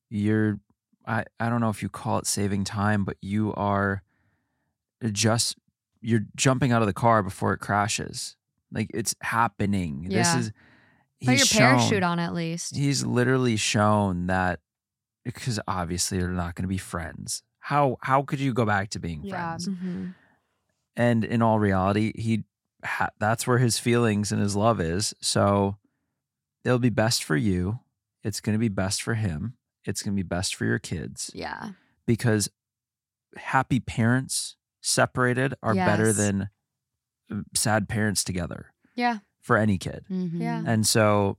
you're I, I don't know if you call it saving time, but you are just you're jumping out of the car before it crashes. Like it's happening. This Yeah. is Put your parachute shown- on at least. He's literally shown that because obviously they're not going to be friends. How how could you go back to being Yeah. friends? Mhm. And in all reality, he ha- that's where his feelings and his love is. So it'll be best for you. It's going to be best for him. It's going to be best for your kids Yeah. because happy parents separated are better than uh, sad parents together Yeah. for any kid. Mhm. Yeah. And so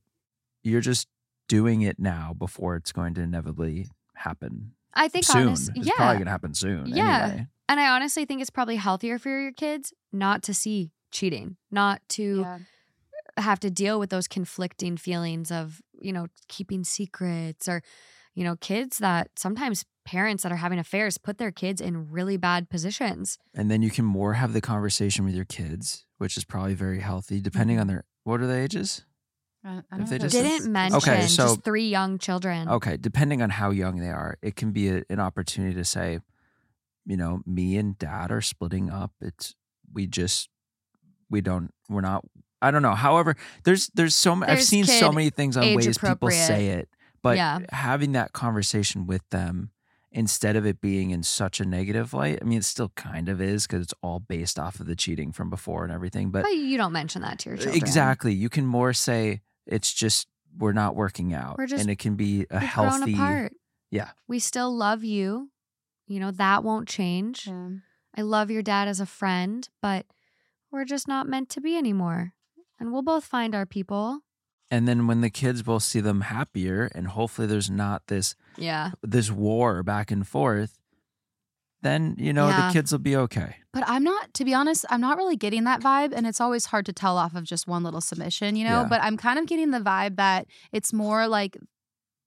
you're just doing it now before it's going to inevitably happen I think soon. honest, it's yeah. probably going to happen soon. Yeah. Anyway. And I honestly think it's probably healthier for your kids not to see cheating, not to Yeah. have to deal with those conflicting feelings of, you know, keeping secrets or, you know, kids that sometimes parents that are having affairs put their kids in really bad positions. And then you can more have the conversation with your kids, which is probably very healthy, depending mm-hmm. on their what are the ages? I, I If don't they know just- Didn't mention Okay, so- just three young children. Okay, depending on how young they are, it can be a, an opportunity to say, you know, me and dad are splitting up. It's we just we don't we're not I don't know. However, there's there's so many I've seen so many things on ways people say it, but Yeah. having that conversation with them instead of it being in such a negative light. I mean, it still kind of is because it's all based off of the cheating from before and everything, but But you don't mention that to your children. Exactly. You can more say it's just we're not working out, We're just- and it can be a We've healthy. grown apart. Yeah. We still love you. You know, that won't change. Yeah. I love your dad as a friend, but we're just not meant to be anymore. And we'll both find our people. And then when the kids will see them happier, and hopefully there's not this Yeah. this war back and forth, then you know Yeah. the kids will be okay. But I'm not, to be honest, I'm not really getting that vibe. And it's always hard to tell off of just one little submission, you know? Yeah. But I'm kind of getting the vibe that it's more like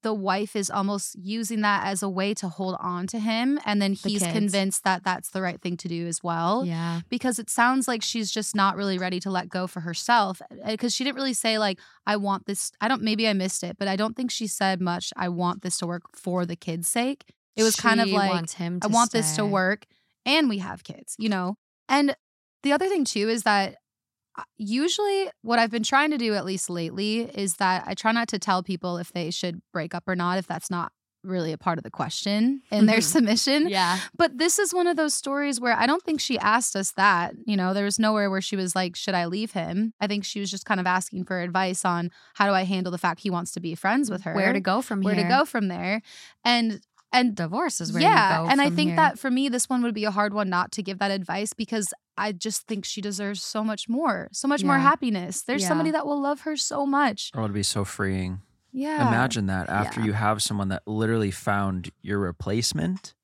the wife is almost using that as a way to hold on to him. And then he's kids. convinced that that's the right thing to do as well. Yeah. Because it sounds like she's just not really ready to let go for herself. Eh, because she didn't really say, like, I want this. I don't, maybe I missed it, but I don't think she said much. I want this to work for the kids' sake. It was kind of like, I want this to work and we have kids, you know? And the other thing too is that usually what I've been trying to do, at least lately, is that I try not to tell people if they should break up or not, if that's not really a part of the question in their Mhm. submission. Yeah. But this is one of those stories where I don't think she asked us that. You know, there was nowhere where she was like, Should I leave him? I think she was just kind of asking for advice on how do I handle the fact he wants to be friends with her? Where to go from Where here? Where to go from there. And and Divorce is where yeah, you go. and I think here. that for me, this one would be a hard one not to give that advice because I just think she deserves so much more, so much more happiness. There's Yeah. somebody that will love her so much. Oh, it'd be so freeing. Yeah, Imagine that after Yeah. you have someone that literally found your replacement,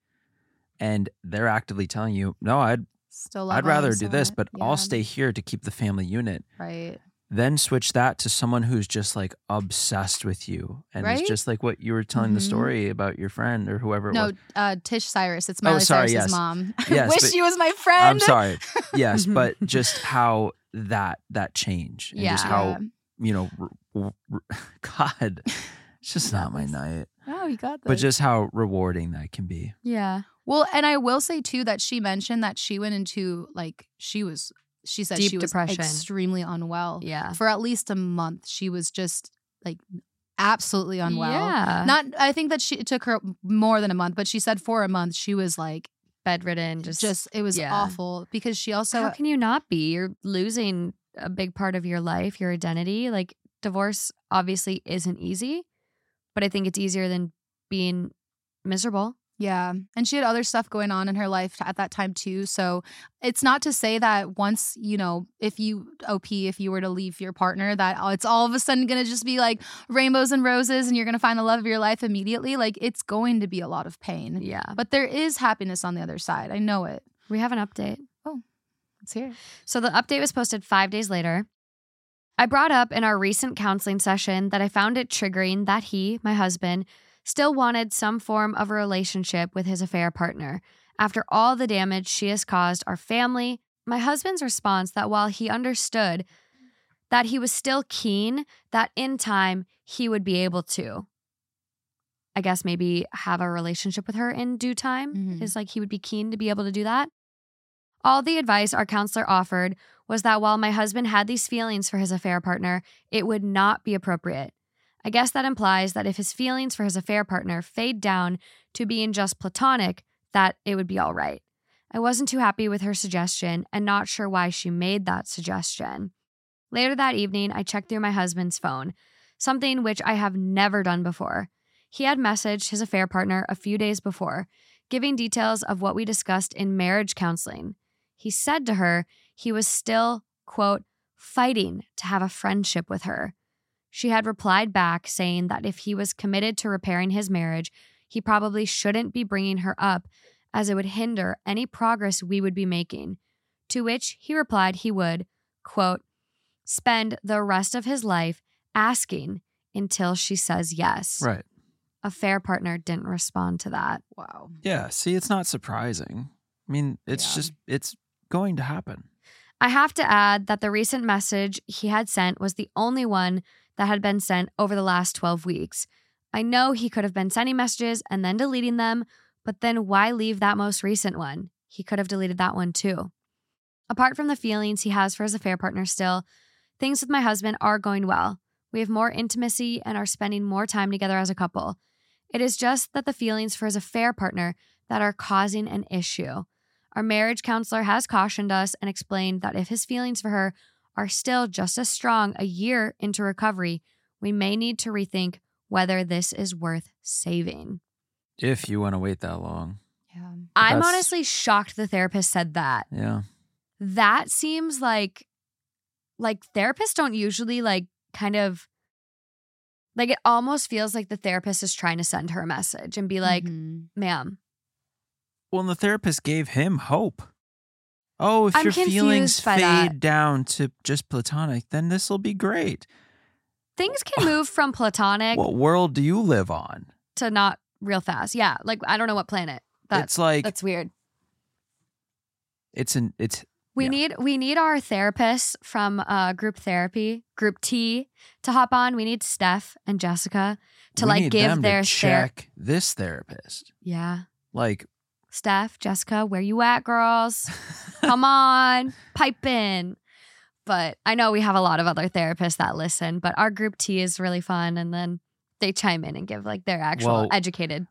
and they're actively telling you, "No, I'd still love I'd rather do this, much. but Yeah, I'll stay here to keep the family unit." right. Then switch that to someone who's just like obsessed with you and Right? it's just like what you were telling the Mhm. story about your friend or whoever it No, was uh, Tish Cyrus. It's Oh, Miley sorry, Cyrus's yes. mom. Yes, Wish but- she was my friend. i'm sorry yes Mhm. but just how that that change and just Yeah. how you know r- w- God, it's just not my night. Oh, you got But just how rewarding that can be. Yeah. Well, and I will say too that she mentioned that she went into like she was she said Deep she was depression. extremely unwell. Yeah. For at least a month. She was just like absolutely unwell. Yeah. Not I think that she it took her more than a month, but she said for a month she was like bedridden. Just, just, it was yeah. awful because she also how can you not be? You're losing a big part of your life, your identity. Like divorce obviously isn't easy, but I think it's easier than being miserable. Yeah. And she had other stuff going on in her life at that time too. So it's not to say that once, you know, if you OP, if you were to leave your partner, that it's all of a sudden going to just be like rainbows and roses and you're going to find the love of your life immediately. Like it's going to be a lot of pain. Yeah. But there is happiness on the other side. I know it. We have an update. Oh, let's hear it. So the update was posted five days later. I brought up in our recent counseling session that I found it triggering that he, my husband, still wanted some form of a relationship with his affair partner after all the damage she has caused our family. My husband's response that while he understood that he was still keen, that in time he would be able to, I guess maybe have a relationship with her in due time, Mhm. is like he would be keen to be able to do that. All the advice our counselor offered was that while my husband had these feelings for his affair partner, it would not be appropriate. I guess that implies that if his feelings for his affair partner fade down to being just platonic, that it would be all right. I wasn't too happy with her suggestion and not sure why she made that suggestion. Later that evening, I checked through my husband's phone, something which I have never done before. He had messaged his affair partner a few days before, giving details of what we discussed in marriage counseling. He said to her he was still, quote, fighting to have a friendship with her. She had replied back saying that if he was committed to repairing his marriage, he probably shouldn't be bringing her up as it would hinder any progress we would be making. To which he replied he would, quote, spend the rest of his life asking until she says yes. Right. A fair partner didn't respond to that. Wow. Yeah. See, it's not surprising. I mean, it's Yeah. just, it's going to happen. I have to add that the recent message he had sent was the only one that had been sent over the last 12 weeks. I know he could have been sending messages and then deleting them, but then why leave that most recent one? He could have deleted that one too. Apart from the feelings he has for his affair partner still, things with my husband are going well. We have more intimacy and are spending more time together as a couple. It is just that the feelings for his affair partner that are causing an issue. Our marriage counselor has cautioned us and explained that if his feelings for her are still just as strong a year into recovery, we may need to rethink whether this is worth saving. If you want to wait that long. Yeah. I'm That's- honestly shocked the therapist said that. Yeah. That seems like like therapists don't usually like kind of like it almost feels like the therapist is trying to send her a message and be like, Mhm. "Ma'am, Well, and the therapist gave him hope. Oh, if I'm your feelings by that. fade down to just platonic, then this will be great. things can move from platonic What world do you live on? to not real fast." Yeah, like I don't know what planet. That's it's like that's weird. it's an it's We Yeah. need we need our therapists from uh, group therapy, group T, to hop on. We need Steph and Jessica to we like give their to ther- check this therapist. yeah. Like Steph, Jessica, where you at, girls? Come on, pipe in. But I know we have a lot of other therapists that listen, but our group T is really fun. And then they chime in and give like their actual Well, educated,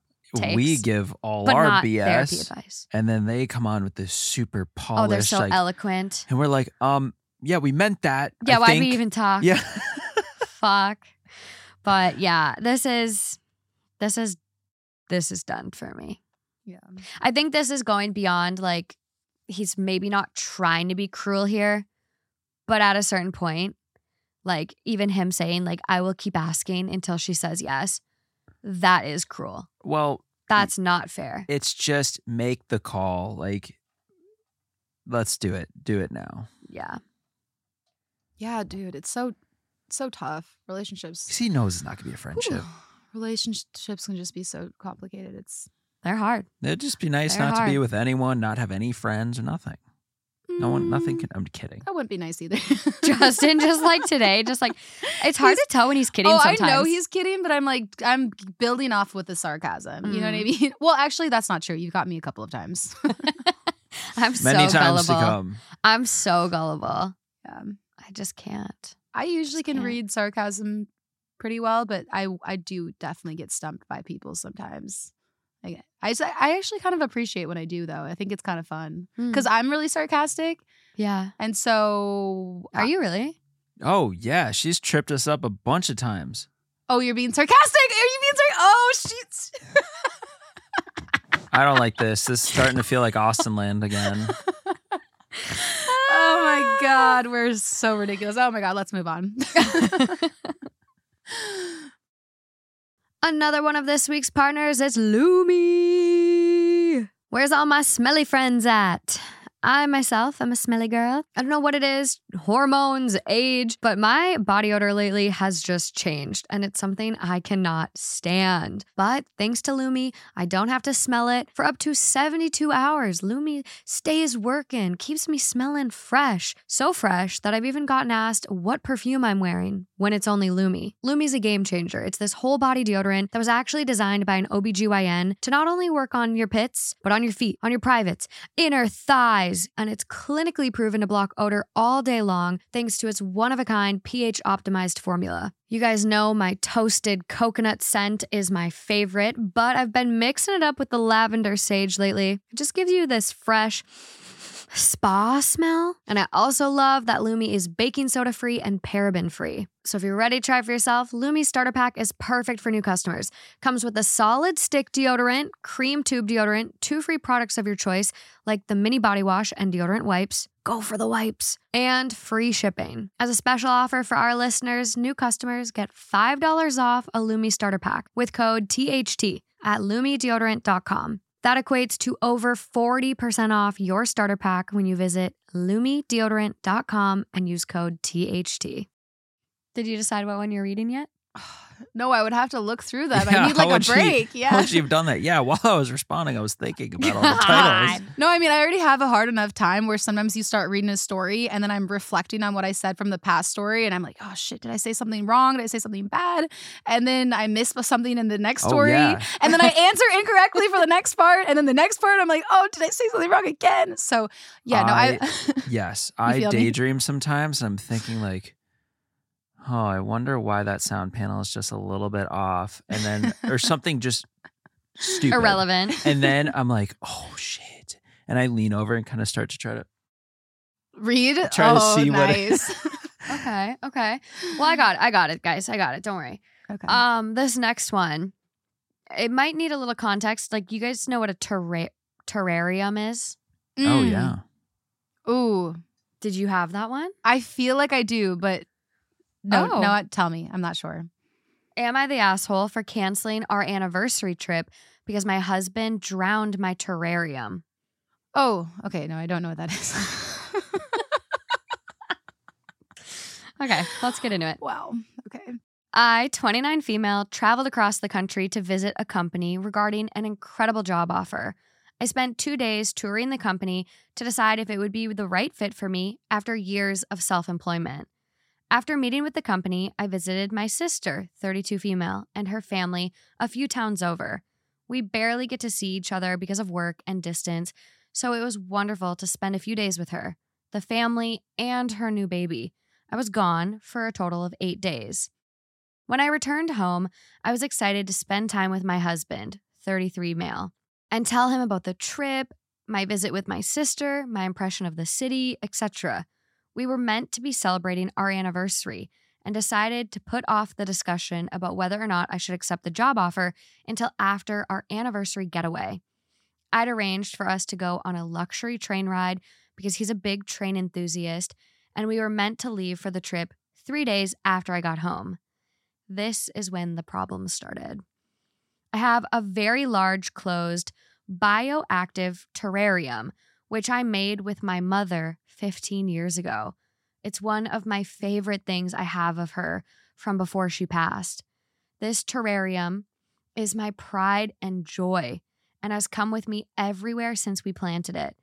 we give all but our not therapy BS, advice. and then they come on with this super polished. Oh, they're so like, eloquent. and we're like, um, yeah, we meant that. Yeah, I why think. we even talk? Yeah. Fuck. But yeah, this is this is this is done for me. Yeah. I think this is going beyond like he's maybe not trying to be cruel here, but at a certain point, like even him saying like I will keep asking until she says yes, that is cruel. well, That's not fair. it's just make the call. Like, let's do it. Do it now. Yeah. Yeah, dude, it's so so tough. Relationships. 'Cause he knows it's not gonna be a friendship. Whew. Relationships can just be so complicated. It's They're hard. It'd just be nice They're not to be with anyone, not have any friends or nothing. No one, nothing Mm, can. I'm kidding. That wouldn't be nice either. Justin, just like today, just like it's hard He's- to tell when he's kidding. oh, sometimes. I know he's kidding, but I'm like, I'm building off with the sarcasm. You know what I Mm. mean? Well, actually, that's not true. You've got me a couple of times. I'm Many so times gullible. to come. I'm so gullible. yeah. I just can't. I usually can can't. read sarcasm pretty well, but I I do definitely get stumped by people sometimes. I I, I actually kind of appreciate when I do though. I think it's kind of fun Hmm. because I'm really sarcastic, yeah, and so are you really? Oh yeah, she's tripped us up a bunch of times. Oh, you're being sarcastic. Are you being sarcastic? Oh, she's. I don't like this. This is starting to feel like Austin Land again. oh my god, we're so ridiculous. Oh my god, let's move on. Another one of this week's partners is Lume. Where's all my smelly friends at? I myself am a smelly girl. I don't know what it is hormones, age, but my body odor lately has just changed and it's something I cannot stand. But thanks to Lume, I don't have to smell it for up to 72 hours. Lume stays working, keeps me smelling fresh. So fresh that I've even gotten asked what perfume I'm wearing when it's only Lume. Lume's a game changer. It's this whole body deodorant that was actually designed by an OBGYN to not only work on your pits, but on your feet, on your privates, inner thighs, and it's clinically proven to block odor all day long thanks to its one of a kind pH optimized formula. You guys know my toasted coconut scent is my favorite, but I've been mixing it up with the lavender sage lately. It just gives you this fresh, spa smell. And I also love that Lume is baking soda free and paraben free. So if you're ready to try for yourself, Lume starter pack is perfect for new customers. Comes with a solid stick deodorant, cream tube deodorant, two free products of your choice, like the mini body wash and deodorant wipes. Go for the wipes. And free shipping. As a special offer for our listeners, new customers get $5 off a Lume starter pack with code THT at lumedeodorant.com. That equates to over 40% off your starter pack when you visit lumedeodorant.com and use code THT. Did you decide what one you're reading yet? no, I would have to look through that. Yeah, I need like a she- break. How yeah. would you have done that? Yeah, while I was responding, I was thinking about all the titles. No, I mean, I already have a hard enough time where sometimes you start reading a story and then I'm reflecting on what I said from the past story and I'm like, oh shit, did I say something wrong? Did I say something bad? And then I miss something in the next Oh, story. yeah. And then I answer incorrectly for the next part. And then the next part, I'm like, oh, did I say something wrong again? So, yeah, no, I. Yes, I feel me? daydream sometimes. And I'm thinking like, oh, I wonder why that sound panel is just a little bit off, and then or something just stupid, Irrelevant. And then I'm like, oh shit, and I lean over and kind of start to try to. read. Try to oh, see what- nice. okay, okay. Well, I got it. I got it, guys. I got it. Don't worry. okay. Um, this next one, it might need a little context. Like, you guys know what a terra- terrarium is? Oh Mm. yeah, Ooh, Did you have that one? I feel like I do, but no, Oh. no, tell me. I'm not sure. Am I the asshole for canceling our anniversary trip because my husband drowned my terrarium? Oh, okay. No, I don't know what that is. Okay, let's get into it. wow. Okay. I, 29 female, traveled across the country to visit a company regarding an incredible job offer. I spent two days touring the company to decide if it would be the right fit for me after years of self employment. After meeting with the company, I visited my sister, 32 female, and her family a few towns over. We barely get to see each other because of work and distance, so it was wonderful to spend a few days with her, the family, and her new baby. I was gone for a total of eight days. When I returned home, I was excited to spend time with my husband, 33 male, and tell him about the trip, my visit with my sister, my impression of the city, etc. We were meant to be celebrating our anniversary and decided to put off the discussion about whether or not I should accept the job offer until after our anniversary getaway. I'd arranged for us to go on a luxury train ride because he's a big train enthusiast, and we were meant to leave for the trip three days after I got home. This is when the problems started. I have a very large closed bioactive terrarium, which I made with my mother 15 years ago. It's one of my favorite things I have of her from before she passed. This terrarium is my pride and joy and has come with me everywhere since we planted it.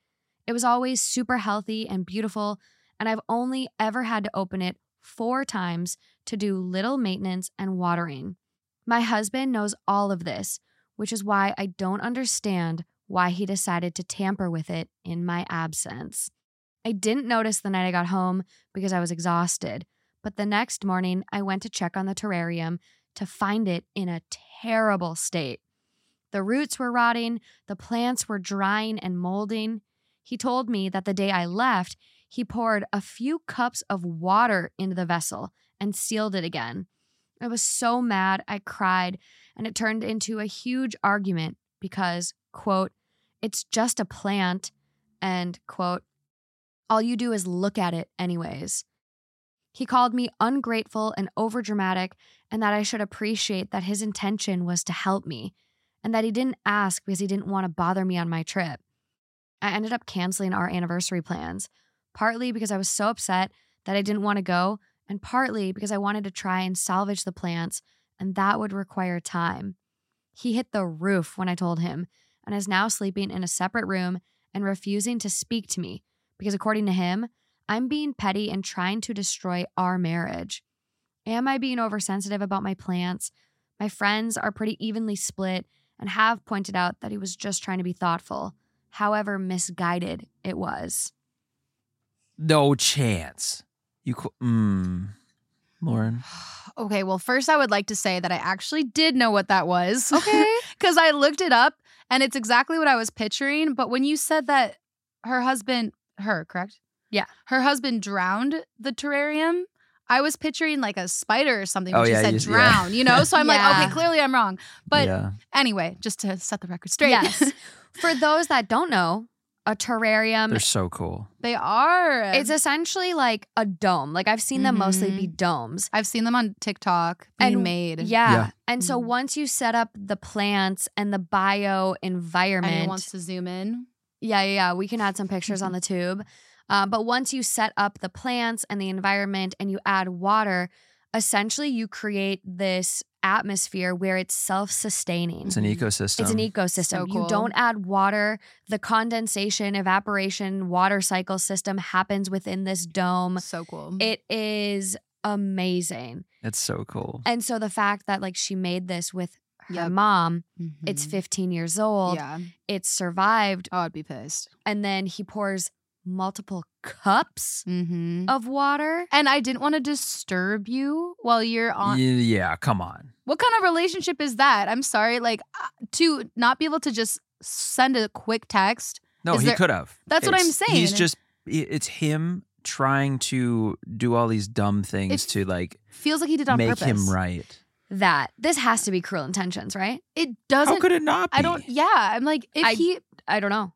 It was always super healthy and beautiful, and I've only ever had to open it four times to do little maintenance and watering. My husband knows all of this, which is why I don't understand why he decided to tamper with it in my absence. I didn't notice the night I got home because I was exhausted, but the next morning I went to check on the terrarium to find it in a terrible state. The roots were rotting, the plants were drying and molding. He told me that the day I left, he poured a few cups of water into the vessel and sealed it again. I was so mad, I cried, and it turned into a huge argument because, quote, it's just a plant, and, quote, all you do is look at it anyways. He called me ungrateful and overdramatic, and that I should appreciate that his intention was to help me, and that he didn't ask because he didn't want to bother me on my trip. I ended up canceling our anniversary plans, partly because I was so upset that I didn't want to go, and partly because I wanted to try and salvage the plants, and that would require time. He hit the roof when I told him, and is now sleeping in a separate room and refusing to speak to me because, according to him, I'm being petty and trying to destroy our marriage. Am I being oversensitive about my plants? My friends are pretty evenly split and have pointed out that he was just trying to be thoughtful, however misguided it was. No chance. You, qu- mm, Lauren. Okay, well, first I would like to say that I actually did know what that was. Okay. Because I looked it up and it's exactly what I was picturing. But when you said that her husband, her, correct? Yeah. Her husband drowned the terrarium, I was picturing like a spider or something. Oh, she yeah, said you- yeah. drown, you know? So I'm like, okay, clearly I'm wrong. But yeah. anyway, just to set the record straight. Yes. For those that don't know, a terrarium They're so cool. they are. it's essentially like a dome. Like I've seen them mostly Mhm. be domes. I've seen them on TikTok being And- made. Yeah. Yeah. And so Mhm. once you set up the plants and the bio environment, Anyone wants to zoom in? Yeah, yeah, yeah. We can add some pictures on the tube. Uh, but once you set up the plants and the environment and you add water, essentially you create this atmosphere where it's self sustaining. It's an ecosystem. It's an ecosystem. So You don't add water. The condensation, evaporation, water cycle system happens within this dome. So cool. It is amazing. It's so cool. And so the fact that like she made this with her Yep. mom, it's Mhm. 15 years old, Yeah. it's survived, Oh, I'd be pissed. and then he pours multiple cups Mm-hmm. of water. And I didn't want to disturb you while you're on. yeah, come on. What kind of relationship is that? I'm sorry. Like, uh, to not be able to just send a quick text. No, he there- could have. That's what I'm saying. He's just. It's him trying to do all these dumb things It to like Feels like he did on make purpose. him right. That this has to be cruel intentions, right? It doesn't. How could it not be? I don't. Yeah. I'm like, if I- he. I don't know.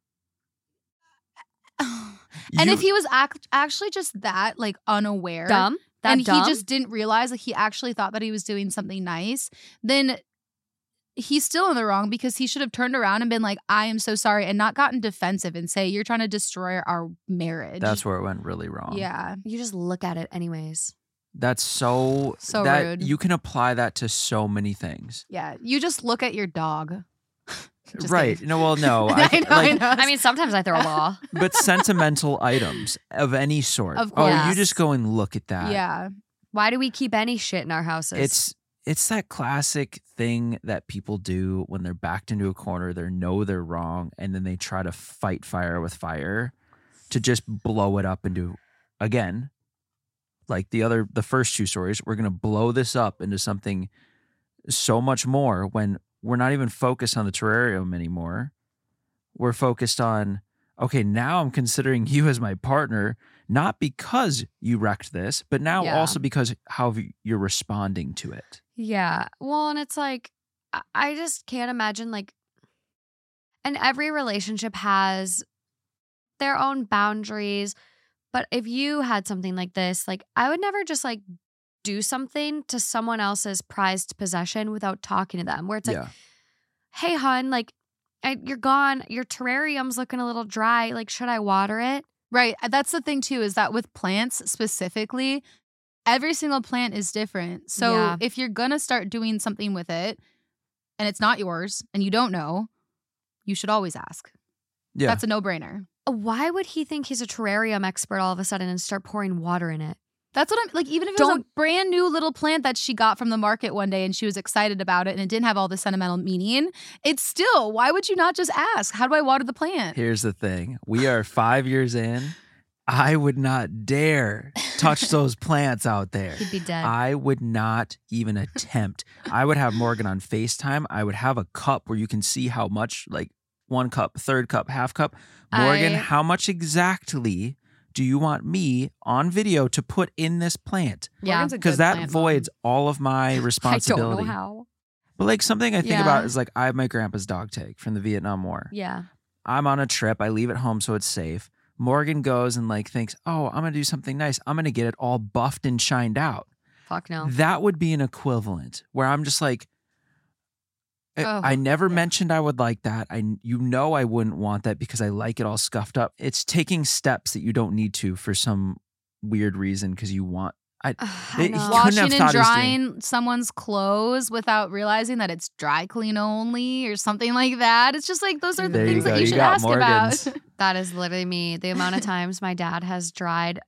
and You- if he was act- actually just that, like, unaware. Dumb. That and dumb? he just didn't realize like he actually thought that he was doing something nice, then he's still in the wrong because he should have turned around and been like, I am so sorry, and not gotten defensive and say, You're trying to destroy our marriage. That's where it went really wrong. Yeah. you just look at it anyways. That's so. So that, rude. You can apply that to so many things. Yeah. You just look at your dog. Just right. kidding. No, well, no. I, I, know, I know. I mean, sometimes I throw a ball. but sentimental items of any sort. Of course. Oh, you just go and look at that. yeah. Why do we keep any shit in our houses? It's it's that classic thing that people do when they're backed into a corner, they know they're wrong, and then they try to fight fire with fire to just blow it up into again, like the other the first two stories, we're gonna blow this up into something so much more when we're not even focused on the terrarium anymore. We're focused on okay, now I'm considering you as my partner, not because you wrecked this, but now Yeah. also because how you're responding to it. Yeah. Well, and it's like, I- I just can't imagine, like, and every relationship has their own boundaries. But if you had something like this, like, I would never just like do something to someone else's prized possession without talking to them, where it's like, yeah. hey, hun, like, I, you're gone. Your terrarium's looking a little dry. Like, should I water it? Right. That's the thing too, is that with plants specifically, every single plant is different. So Yeah. if you're gonna start doing something with it and it's not yours and you don't know, you should always ask. Yeah. That's a no brainer. Why would he think he's a terrarium expert all of a sudden and start pouring water in it? That's what I'm like. Even if it was a brand new little plant that she got from the market one day and she was excited about it and it didn't have all the sentimental meaning, it's still, why would you not just ask, how do I water the plant? Here's the thing we are five years in. I would not dare touch those plants out there. He'd be dead. I would not even attempt. I would have Morgan on FaceTime. I would have a cup where you can see how much, like one cup, third cup, half cup. Morgan, I- how much exactly do you want me on video to put in this plant? yeah. Because that plant mom. voids all of my responsibility. I don't know how. But like something I think Yeah. about is like I have my grandpa's dog tag from the Vietnam War. Yeah. I'm on a trip. I leave it home so it's safe. Morgan goes and like thinks, oh, I'm gonna do something nice. I'm gonna get it all buffed and shined out. Fuck no. That would be an equivalent where I'm just like, Oh, I never yeah. mentioned I would like that. I you know I wouldn't want that because I like it all scuffed up. It's taking steps that you don't need to for some weird reason because you want. I I It- know. couldn't Washing have and thought he drying someone's clothes without realizing that it's dry clean only or something like that. It's just like those are the There things go. that you, You should ask Morgan's. about. That is literally me. The amount of times my dad has dried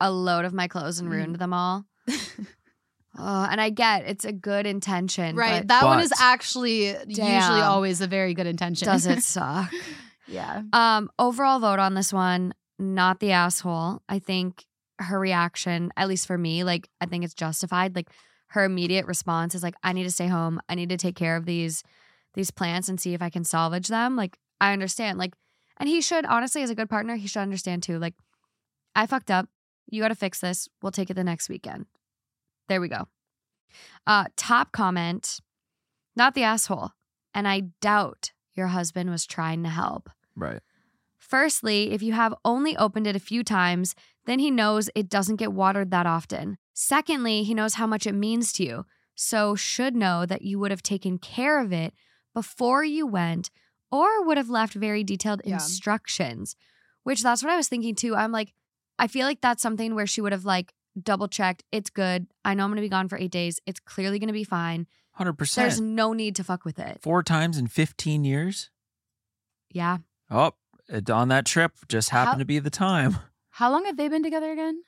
a load of my clothes and Mm. ruined them all. Oh, and I get it's a good intention, right. but That one is But- actually usually always a very good intention. does it suck? yeah. Um, overall vote on this one, not the asshole. I think her reaction, at least for me, like I think it's justified. Like her immediate response is like, I need to stay home. I need to take care of these these plants and see if I can salvage them. Like I understand. Like, and he should honestly, as a good partner, he should understand too. Like, I fucked up. You got to fix this. We'll take it the next weekend. There we go. Uh, top comment, not the asshole. And I doubt your husband was trying to help. right. Firstly, if you have only opened it a few times, then he knows it doesn't get watered that often. Secondly, he knows how much it means to you, so should know that you would have taken care of it before you went or would have left very detailed Yeah. instructions, which that's what I was thinking too. I'm like, I feel like that's something where she would have like double checked. It's good. I know I'm going to be gone for eight days. It's clearly going to be fine. 100%. There's no need to fuck with it. Four times in fifteen years. Yeah. Oh, on that trip just happened How- to be the time. How long have they been together again?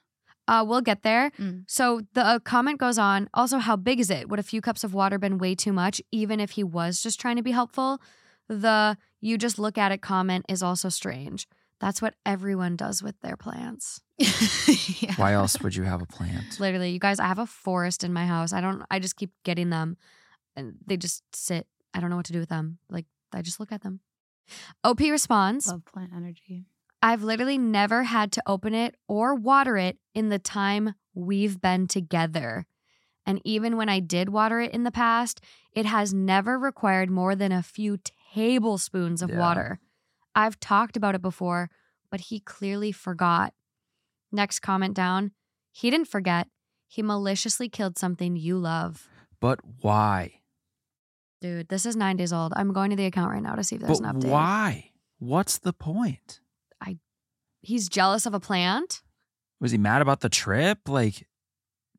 Uh, we'll get there. Mm. So the uh, comment goes on. Also, how big is it? Would a few cups of water been way too much, even if he was just trying to be helpful? The you just look at it comment is also strange. That's what everyone does with their plants. yeah. Why else would you have a plant? Literally, you guys, I have a forest in my house. I don't. I just keep getting them, and they just sit. I don't know what to do with them. Like I just look at them. OP responds. Love plant energy. I've literally never had to open it or water it in the time we've been together. And even when I did water it in the past, it has never required more than a few tablespoons of Yeah. water. I've talked about it before, but he clearly forgot. Next comment down he didn't forget. He maliciously killed something you love. But why? Dude, this is nine days old. I'm going to the account right now to see if there's But an update. why? What's the point? I he's jealous of a plant? Was he mad about the trip? Like,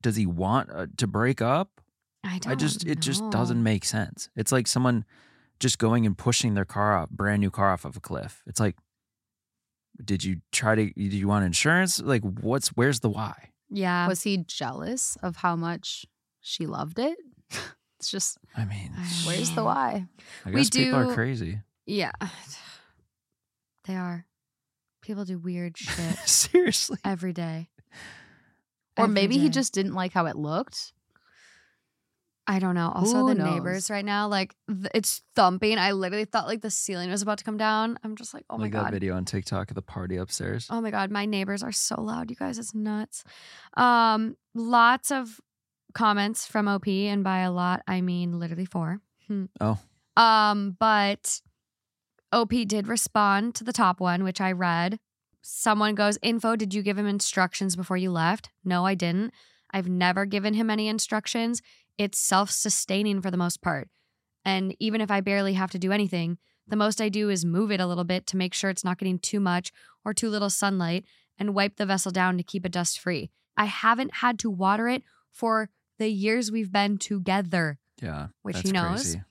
does he want uh, to break up? I don't I just, it just doesn't make sense. It's like someone just going and pushing their car off, brand new car off of a cliff. It's like, did you try to, did you want insurance? Like, what's, where's the why? Yeah. Was he jealous of how much she loved it? it's just I mean, uh, where's the why? I We guess people do- are crazy. Yeah. They are. People do weird shit Seriously. every day. Or Every maybe he just didn't like how it looked. I don't know. Also, Who the knows? neighbors right now, like th- it's thumping. I literally thought like the ceiling was about to come down. I'm just like, oh my like that god. video on TikTok of the party upstairs. Oh my god, my neighbors are so loud, you guys. It's nuts. Um, lots of comments from OP, and by a lot, I mean literally four. Hmm. Oh. Um, but OP did respond to the top one, which I read. Someone goes, Info, did you give him instructions before you left? No, I didn't. I've never given him any instructions. It's self sustaining for the most part. And even if I barely have to do anything, the most I do is move it a little bit to make sure it's not getting too much or too little sunlight and wipe the vessel down to keep it dust free. I haven't had to water it for the years we've been together. Yeah. Which that's he knows. Crazy.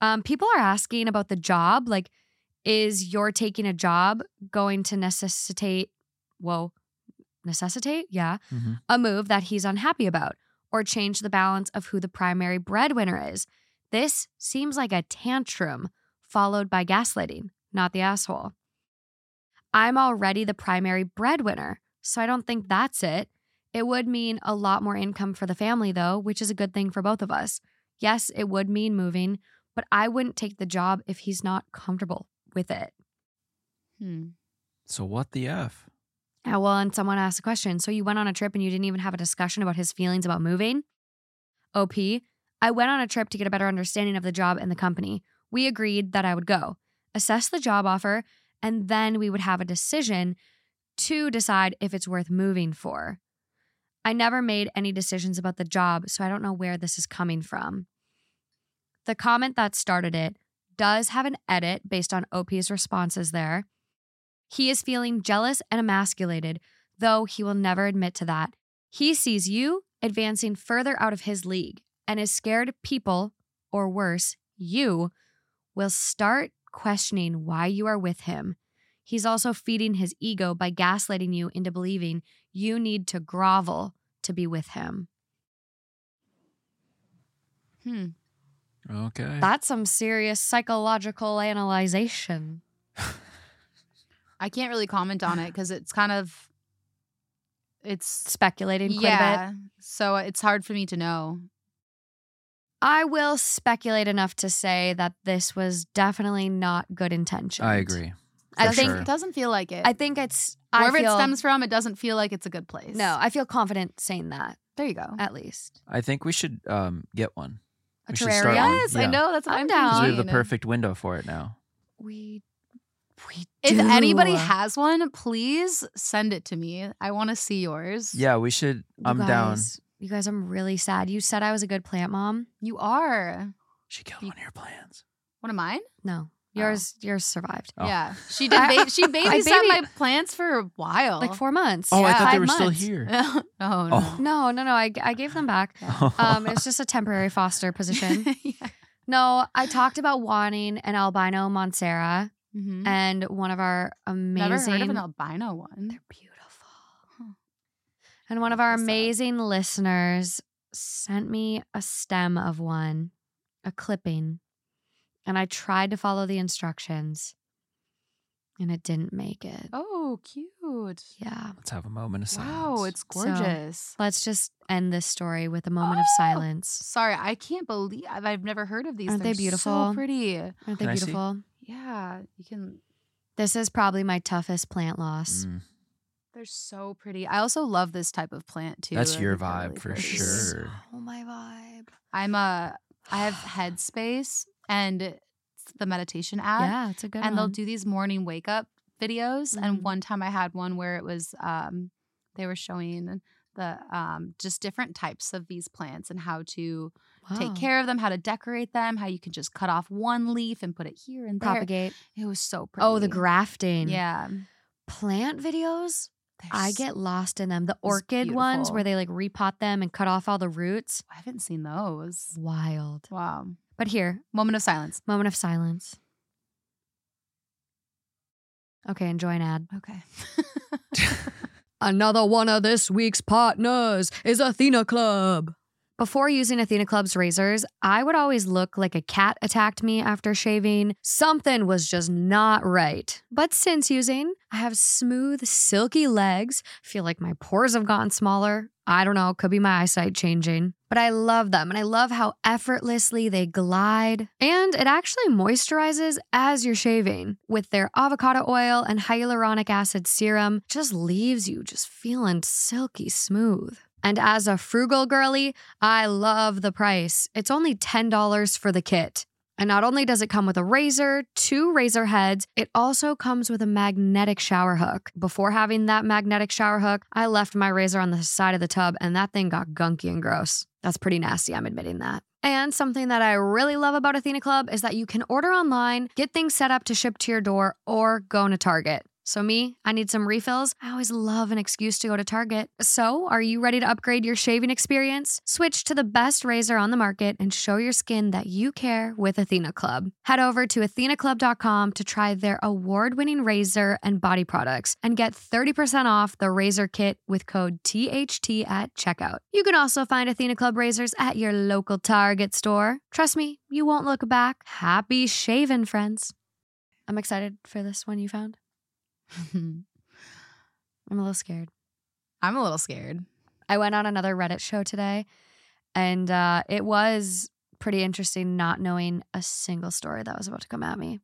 Um, people are asking about the job. Like, Is your taking a job going to necessitate, whoa, necessitate? Yeah, Mhm. a move that he's unhappy about or change the balance of who the primary breadwinner is? This seems like a tantrum followed by gaslighting, not the asshole. I'm already the primary breadwinner, so I don't think that's it. It would mean a lot more income for the family, though, which is a good thing for both of us. Yes, it would mean moving, but I wouldn't take the job if he's not comfortable with it. Hmm. So what the f? Uh, well, and someone asked a question. So you went on a trip and you didn't even have a discussion about his feelings about moving? OP, I went on a trip to get a better understanding of the job and the company. We agreed that I would go, assess the job offer, and then we would have a decision to decide if it's worth moving for. I never made any decisions about the job, so I don't know where this is coming from. The comment that started it does have an edit based on OP's responses there. He is feeling jealous and emasculated, though he will never admit to that. He sees you advancing further out of his league and is scared people, or worse, you, will start questioning why you are with him. He's also feeding his ego by gaslighting you into believing you need to grovel to be with him. Hmm. Okay. That's some serious psychological analyzation. I can't really comment on it because it's kind of it's Speculating quite a bit. So it's hard for me to know. I will speculate enough to say that this was definitely not good intention. I agree. I think sure. It doesn't feel like it. I think it's I Wherever feel, it stems from, it doesn't feel like it's a good place. No, I feel confident saying that There you go. at least. I think we should um, get one. A We should start terrarium. one. Yes, I know. That's what I'm I'm, down. 'Cause we have the perfect window for it now. We we If do. anybody has one, please send it to me. I want to see yours. Yeah, we should. You I'm down. You guys, I'm really sad. You said I was a good plant mom. You are. She killed one of your plants. One of mine? No, yours yours survived Oh. Yeah. She did. I- Ba- she babysat baby- my plants for a while. like four months. Oh, I Yeah. thought they Five were still months. here. oh, no. Oh. No, no, no. I, I gave them back. Um, it's just a temporary foster position. yeah. No, I talked about wanting an albino Monstera Mhm. and one of our amazing. Never heard of an albino one. They're beautiful. Huh. And one of our Look this up. amazing listeners sent me a stem of one, a clipping, and I tried to follow the instructions and it didn't make it. Oh, cute. Yeah. Let's have a moment of silence. Wow, it's So- gorgeous. Let's just end this story with a moment of Oh! silence. Sorry, I can't believe I've, I've never heard of these. Aren't they They're beautiful? So pretty. Aren't they Can I see? beautiful? Yeah, you can. This is probably my toughest plant loss. Mm, They're so pretty. I also love this type of plant too. That's your vibe really for pretty. sure. Oh, my vibe. I'm a. I have Headspace and it's the meditation app. yeah, it's a good and one. they'll do these morning wake up videos. Mhm. And one time I had one where it was um they were showing the um just different types of these plants and how to take care of them, how to decorate them, how you can just cut off one leaf and put it here and there. propagate. It was so pretty. Oh, the grafting. Yeah. Plant videos. They're I get lost in them. The orchid ones where they like repot them and cut off all the roots. I haven't seen those. Wild. Wow. But here, Moment of silence. moment of silence. Okay, enjoy an ad. Okay. Another one of this week's partners is Athena Club. Before using Athena Club's razors, I would always look like a cat attacked me after shaving. Something was just not right. But since using, I have smooth, silky legs, feel like my pores have gotten smaller. I don't know, could be my eyesight changing. But I love them and I love how effortlessly they glide. And it actually moisturizes as you're shaving with their avocado oil and hyaluronic acid serum, just leaves you just feeling silky smooth. And as a frugal girly, I love the price. It's only $10 for the kit. And not only does it come with a razor, two razor heads, it also comes with a magnetic shower hook. Before having that magnetic shower hook, I left my razor on the side of the tub and that thing got gunky and gross. That's pretty nasty, I'm admitting that. And something that I really love about Athena Club is that you can order online, get things set up to ship to your door, or go to Target. So, me, I need some refills. I always love an excuse to go to Target. So, are you ready to upgrade your shaving experience? Switch to the best razor on the market and show your skin that you care with Athena Club. Head over to athenaclub.com to try their award winning razor and body products and get 30% off the razor kit with code THT at checkout. You can also find Athena Club razors at your local Target store. Trust me, you won't look back. Happy shaving, friends. I'm excited for this one you found. I'm a little scared. I'm a little scared. I went on another Reddit show today, and uh, it was pretty interesting not knowing a single story that was about to come at me.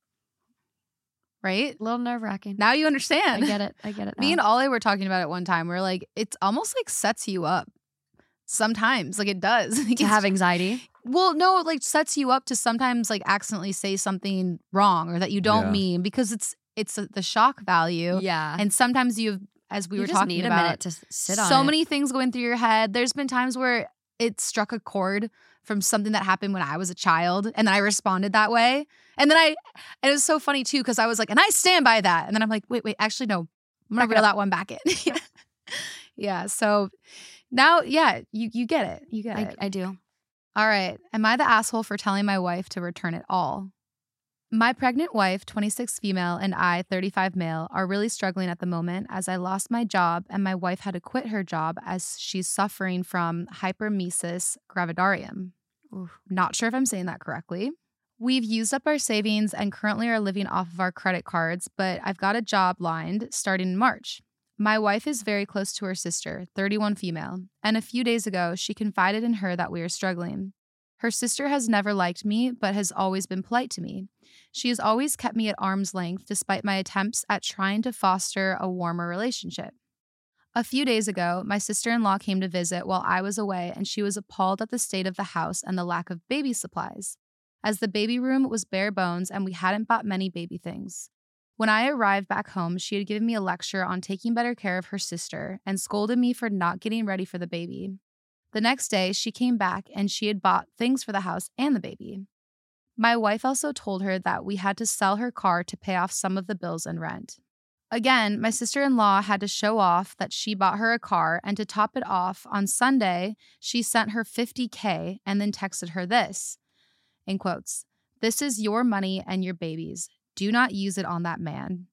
Right? A little nerve wracking. Now you understand. I get it. I get it. Me and Ollie were talking about it one time. We're like, it's almost like sets you up. Sometimes, like it does. Like, to have anxiety. well, no, it like sets you up to sometimes like accidentally say something wrong or that you don't Yeah. mean because it's it's the shock value. Yeah. And sometimes you, as we you were just talking need about, a minute to sit on so it. many things going through your head. There's been times where it struck a chord from something that happened when I was a child, and then I responded that way. And then I, it was so funny too because I was like, and I stand by that. And then I'm like, wait, wait, actually no, I'm gonna Back reel that one back in. yeah. yeah. So now, yeah, you you get it. You get I, it. I do. All right. Am I the asshole for telling my wife to return it all? My pregnant wife, 26 female, and I, 35 male, are really struggling at the moment as I lost my job and my wife had to quit her job as she's suffering from hypermesis gravidarum. Oof. Not sure if I'm saying that correctly. We've used up our savings and currently are living off of our credit cards, but I've got a job lined starting in March. My wife is very close to her sister, 31 female, and a few days ago, she confided in her that we are struggling. Her sister has never liked me, but has always been polite to me. She has always kept me at arm's length despite my attempts at trying to foster a warmer relationship. A few days ago, my sister in law came to visit while I was away, and she was appalled at the state of the house and the lack of baby supplies, as the baby room was bare bones and we hadn't bought many baby things. When I arrived back home, she had given me a lecture on taking better care of her sister and scolded me for not getting ready for the baby. The next day, she came back and she had bought things for the house and the baby. My wife also told her that we had to sell her car to pay off some of the bills and rent. Again, my sister in law had to show off that she bought her a car, and to top it off, on Sunday, she sent her 50K and then texted her this in quotes This is your money and your baby's. Do not use it on that man.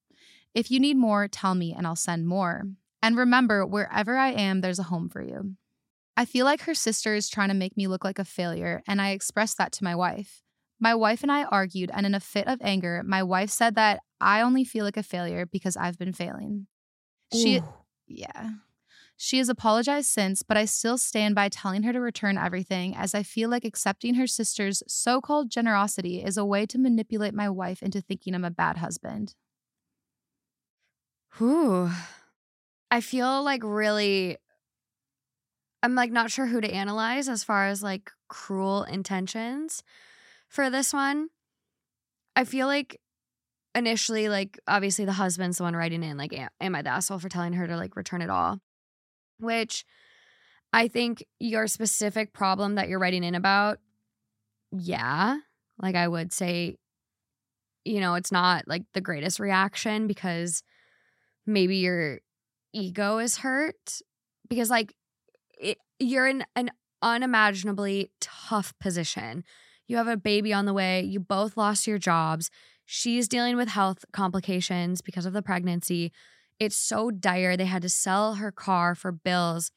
If you need more, tell me and I'll send more. And remember, wherever I am, there's a home for you. I feel like her sister is trying to make me look like a failure, and I expressed that to my wife. My wife and I argued, and in a fit of anger, my wife said that I only feel like a failure because I've been failing. She, Ooh. yeah. She has apologized since, but I still stand by telling her to return everything as I feel like accepting her sister's so called generosity is a way to manipulate my wife into thinking I'm a bad husband. Whew. I feel like really I'm like not sure who to analyze as far as like cruel intentions for this one. I feel like initially like obviously the husband's the one writing in like am, I the asshole for telling her to like return it all? Which I think your specific problem that you're writing in about yeah, like I would say you know, it's not like the greatest reaction because maybe your ego is hurt because like it, you're in an unimaginably tough position. You have a baby on the way, you both lost your jobs. She's dealing with health complications because of the pregnancy. It's so dire. They had to sell her car for bills.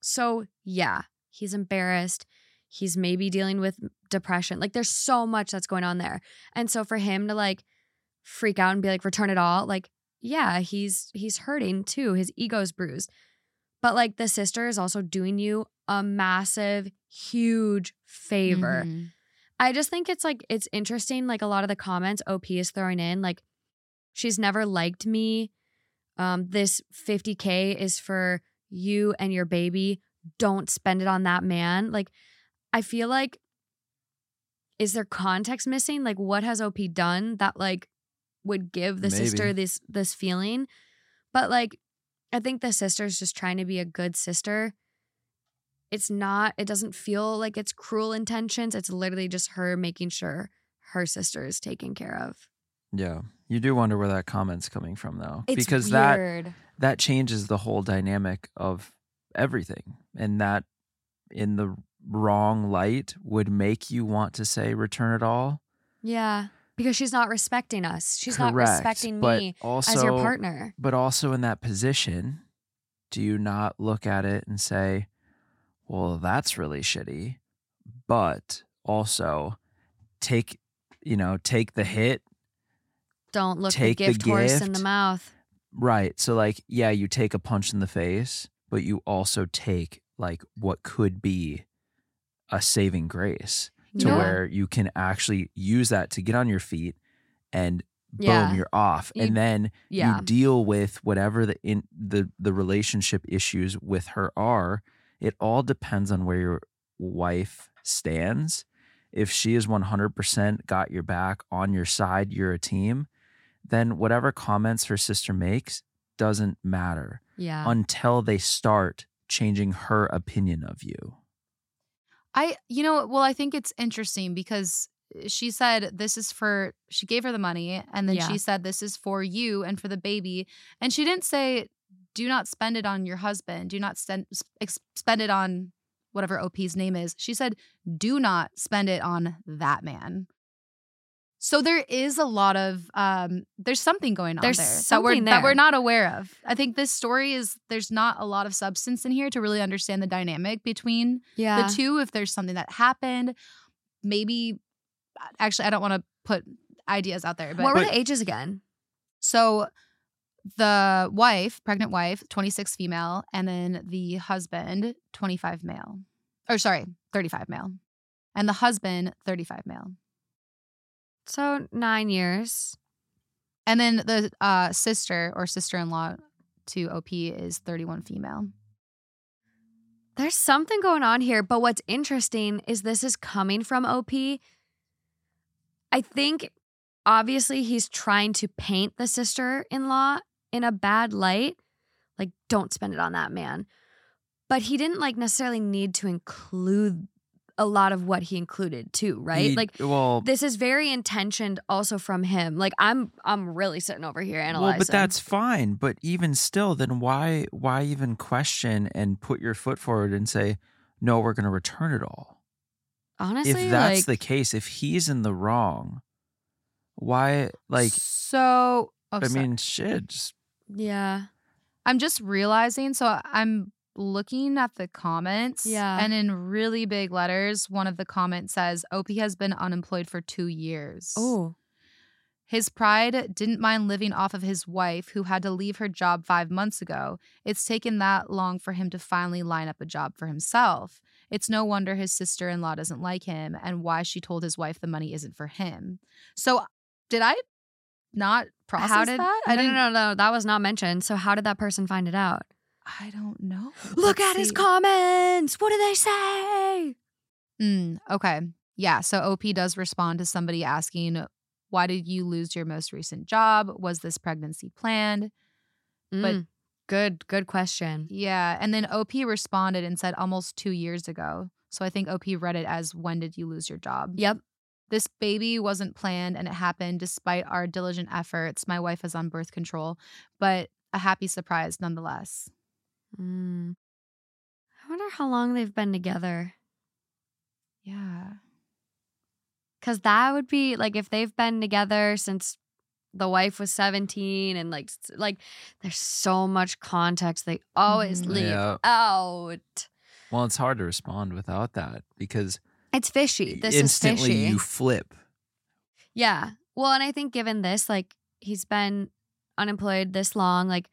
So, yeah, he's embarrassed. He's maybe dealing with depression. Like, there's so much that's going on there. And so, for him to like freak out and be like, return it all, like, yeah, he's he's hurting too. His ego's bruised. But like the sister is also doing you a massive, huge favor. Mhm. I just think it's like it's interesting. Like a lot of the comments OP is throwing in, like she's never liked me. Um, this 50k is for you and your baby. Don't spend it on that man. Like, I feel like is there context missing? Like, what has OP done that like would give the sister this this feeling? But like, I think the sister's just trying to be a good sister it's not it doesn't feel like it's cruel intentions it's literally just her making sure her sister is taken care of Yeah. You do wonder where that comment's coming from, though, It's because that weird. that changes the whole dynamic of everything, and that in the wrong light would make you want to say return it all. Yeah. Because she's not respecting us. She's not respecting me also, as your partner. But also in that position, do you not look at it and say, "Well, that's really shitty," but also take, you know, take the hit Don't look Take the the gift horse in the mouth. Right. So like, yeah, you take a punch in the face, but you also take like what could be a saving grace to Yeah. where you can actually use that to get on your feet and boom, Yeah. you're off. You- and then Yeah. you deal with whatever the in the the relationship issues with her are. It all depends on where your wife stands. If she is 100% got your back on your side, you're a team, then whatever comments her sister makes doesn't matter yeah. until they start changing her opinion of you. I, you know, well, I think it's interesting because eh, she said this is for, she gave her the money and then Yeah. she said this is for you and for the baby. And she didn't say, do not spend it on your husband. Do not spend, spend it on whatever OP's name is. She said, do not spend it on that man. So there is a lot of um there's something going on There's there that we're something that we're not aware of. I think this story is there's not a lot of substance in here to really understand the dynamic between yeah. the two if there's something that happened maybe actually i don't want to put ideas out there but, what were the ages again? so the wife pregnant wife 26 female and then the husband 25 male or sorry 35 male and the husband 35 male So nine years. and then the uh, sister or sister-in-law to op is 31 female There's something going on here, but what's interesting is this is coming from OP. I think obviously he's trying to paint the sister in law in a bad light. Like, don't spend it on that man. But he didn't like necessarily need to include a lot of what he included too, right? He- like well, this is very intentioned also from him. Like I'm I'm really sitting over here analyzing. Well, but that's fine. But even still, then why why even question and put your foot forward and say, no, we're going to return it all? honestly if that's like, the case, if he's in the wrong, why like? so oh, I sorry. mean, shit. Just, yeah. I'm just realizing. So I'm looking at the comments. Yeah. And in really big letters, one of the comments says OP has been unemployed for two years. Oh. His pride didn't mind living off of his wife, who had to leave her job five months ago. It's taken that long for him to finally line up a job for himself. It's no wonder his sister in law doesn't like him and why she told his wife the money isn't for him. So, did I not process how did that? I no, didn't. no, no, that was not mentioned. So how did that person find it out? I don't know. Look Let's at his comments. What do they say? Mm, okay. Yeah. So OP does respond to somebody asking, Why did you lose your most recent job? Was this pregnancy planned? But- Mm, good, good question. Yeah. And then OP responded and said almost two years ago. So I think OP read it as, When did you lose your job? Yep. This baby wasn't planned and it happened despite our diligent efforts. My wife is on birth control, but a happy surprise nonetheless. Mm. I wonder how long they've been together. Yeah. Cause that would be like if they've been together since the wife was 17 and like like there's so much context they always Mhm. leave Yeah. out. well, it's hard to respond without that because It's fishy. This instantly is fishy. you flip. Yeah. Well, and I think given this, like he's been unemployed this long, like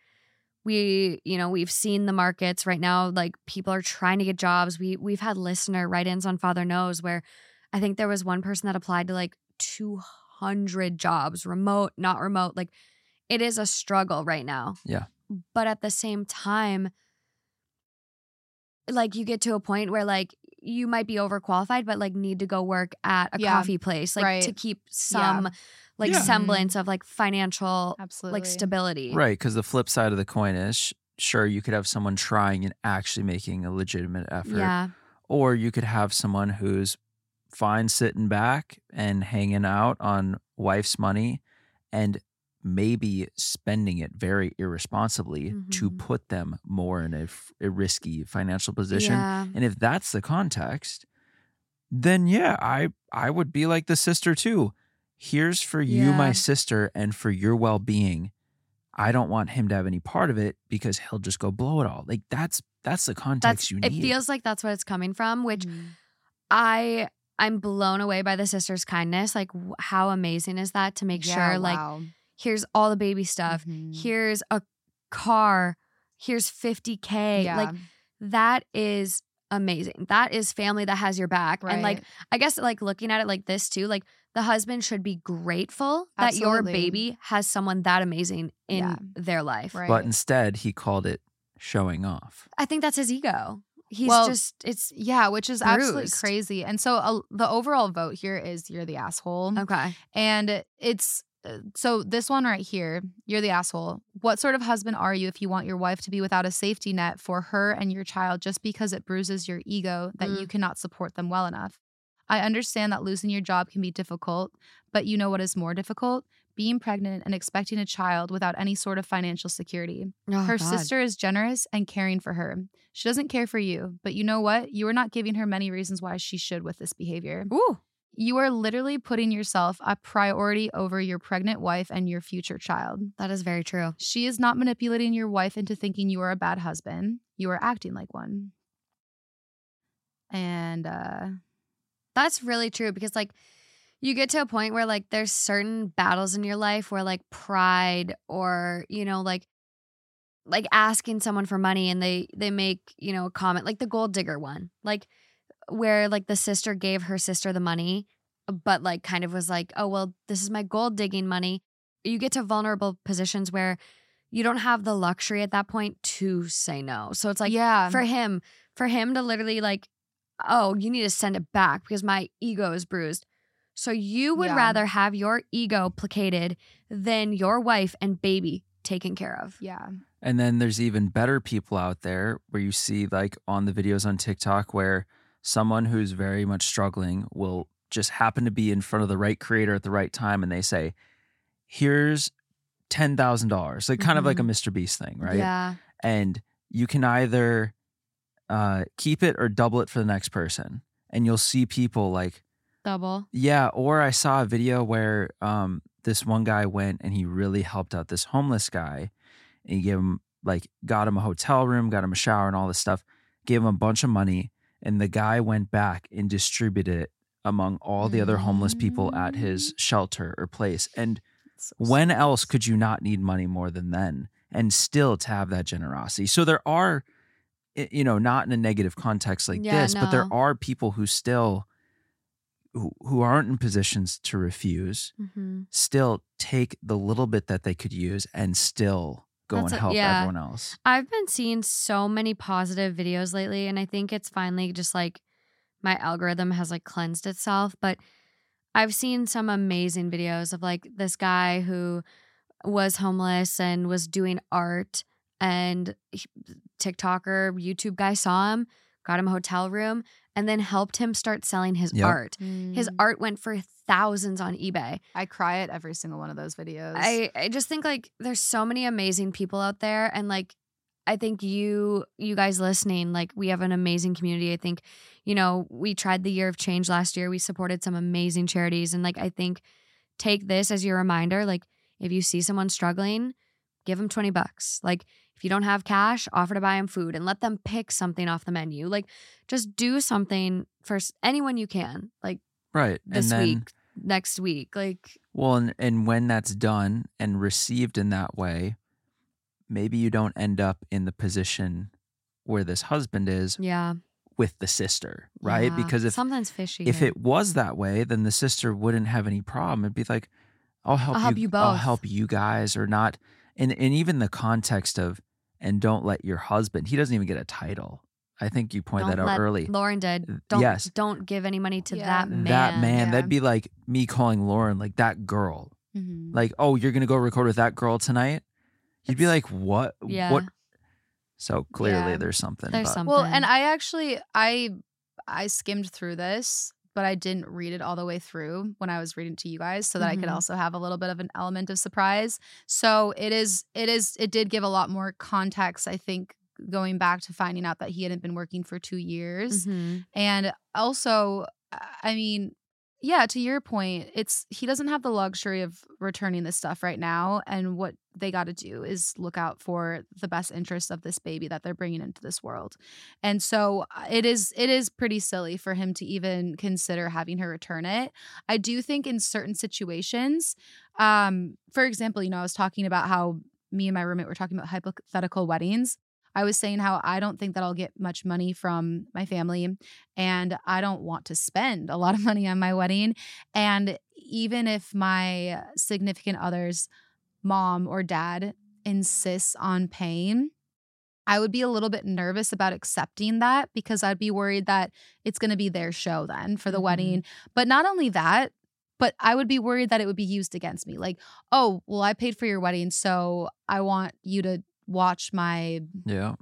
we, you know, we've seen the markets right now, like people are trying to get jobs. We we've had listener write-ins on Father Knows where I think there was one person that applied to like 200 jobs, remote, not remote. Like it is a struggle right now. Yeah. But at the same time, like you get to a point where like you might be overqualified, but like need to go work at a Yeah. coffee place, like Right. to keep some like Yeah. semblance of like financial Absolutely. like stability. Right. Because the flip side of the coin is sure, you could have someone trying and actually making a legitimate effort. Yeah. Or you could have someone who's fine sitting back and hanging out on wife's money and maybe spending it very irresponsibly to Mhm. put them more in a, f- a risky financial position. Yeah. And if that's the context, then yeah, I I would be like the sister too. Here's for you, my sister, and for your well being. I don't want him to have any part of it because he'll just go blow it all. Like that's that's the context That's you it feels like that's what it's coming from, which Mhm. I I'm blown away by the sister's kindness. Like how amazing is that to make Yeah, sure like wow. Here's all the baby stuff. Mhm. Here's a car. Here's 50k. yeah, Like that is amazing. That is family that has your back. And like. I guess like looking at it like this too, like the husband should be grateful that your baby has someone that amazing in Yeah. their life. right. But instead, he called it showing off. I think that's his ego. He's Well, just it's yeah, which is absolutely crazy. And so uh, the overall vote here is you're the asshole. okay. And it's so this one right here, you're the asshole. What sort of husband are you if you want your wife to be without a safety net for her and your child just because it bruises your ego that Mm. you cannot support them well enough? I understand that losing your job can be difficult, but you know what is more difficult? Being pregnant and expecting a child without any sort of financial security. Oh, Her God. sister is generous and caring for her. She doesn't care for you, but you know what? You are not giving her many reasons why she should with this behavior. Ooh. You are literally putting yourself a priority over your pregnant wife and your future child. That is very true. She is not manipulating your wife into thinking you are a bad husband. You are acting like one. And uh That's really true because like you get to a point where like there's certain battles in your life where like pride or you know like like asking someone for money and they they make you know a comment like the gold digger one like where like the sister gave her sister the money but like kind of was like oh well this is my gold digging money you get to vulnerable positions where you don't have the luxury at that point to say no so it's like yeah. for him for him to literally like oh you need to send it back because my ego is bruised so you would Yeah. rather have your ego placated than your wife and baby taken care of yeah. And then there's even better people out there where you see like on the videos on TikTok where someone who's very much struggling will just happen to be in front of the right creator at the right time and they say, here's $10,000, like kind of like a Mr. Beast thing, right? yeah And you can either uh, keep it or double it for the next person. And you'll see people like, double yeah, or I saw a video where um, this one guy went and he really helped out this homeless guy. And he gave him like got him a hotel room, got him a shower and all this stuff, gave him a bunch of money, and the guy went back and distributed it among all the other homeless people at his shelter or place. And So when else could you not need money more than then and still to have that generosity? So there are you know, not in a negative context like Yeah, this, but there are people who still who, who aren't in positions to refuse mm-hmm. still take the little bit that they could use and still go That's and a- help yeah. everyone else. I've been seeing so many positive videos lately, and I think it's finally just like my algorithm has like cleansed itself. But I've seen some amazing videos of like this guy who was homeless and was doing art, and he- TikToker, YouTube guy saw him, got him a hotel room, and then helped him start selling his Yep. art. His Mm. art went for thousands on eBay. I cry at every single one of those videos. I I just think like there's so many amazing people out there and like I think you you guys listening like we have an amazing community. I think you know, we tried the year of change last year. We supported some amazing charities and like I think take this as your reminder like if you see someone struggling, give them 20 bucks. Like if you don't have cash, offer to buy them food and let them pick something off the menu. Like just do something for anyone you can. Like Right. this and then week, next week. Like well and, and when that's done and received in that way, maybe you don't end up in the position where this husband is yeah. with the sister, right? Yeah. Because if something's fishy. if here. it was that way, then the sister wouldn't have any problem. It'd be like, I'll help, I'll help you I'll help you guys or not. And and even the context of and don't let your husband, he doesn't even get a title. I think you pointed Don't that out let- early. Lauren did. Don't yes. don't give any money to Yeah. that man. that man, yeah. that'd be like me calling Lauren like that girl. Mhm. Like, oh, you're gonna go record with that girl tonight? You'd be like, what? Yeah. What? So clearly Yeah. there's something. There's but- something. Well, and I actually I I skimmed through this, but I didn't read it all the way through when I was reading to you guys so that I could Mhm. also have a little bit of an element of surprise. So it is it is it did give a lot more context, I think, going back to finding out that he hadn't been working for 2 years. Mhm. And also, I mean, yeah, to your point, it's he doesn't have the luxury of returning this stuff right now. And what they got to do is look out for the best interest of this baby that they're bringing into this world. And so uh, it is it is pretty silly for him to even consider having her return it. I do think in certain situations, um, for example, you know, I was talking about how me and my roommate were talking about hypothetical weddings. I was saying how I don't think that I'll get much money from my family and I don't want to spend a lot of money on my wedding. And even if my significant other's mom or dad insists on paying, I would be a little bit nervous about accepting that because I'd be worried that it's going to be their show then for the Mhm. wedding. But not only that, but I would be worried that it would be used against me. Like, oh, well, I paid for your wedding, so I want you to watch my Yeah.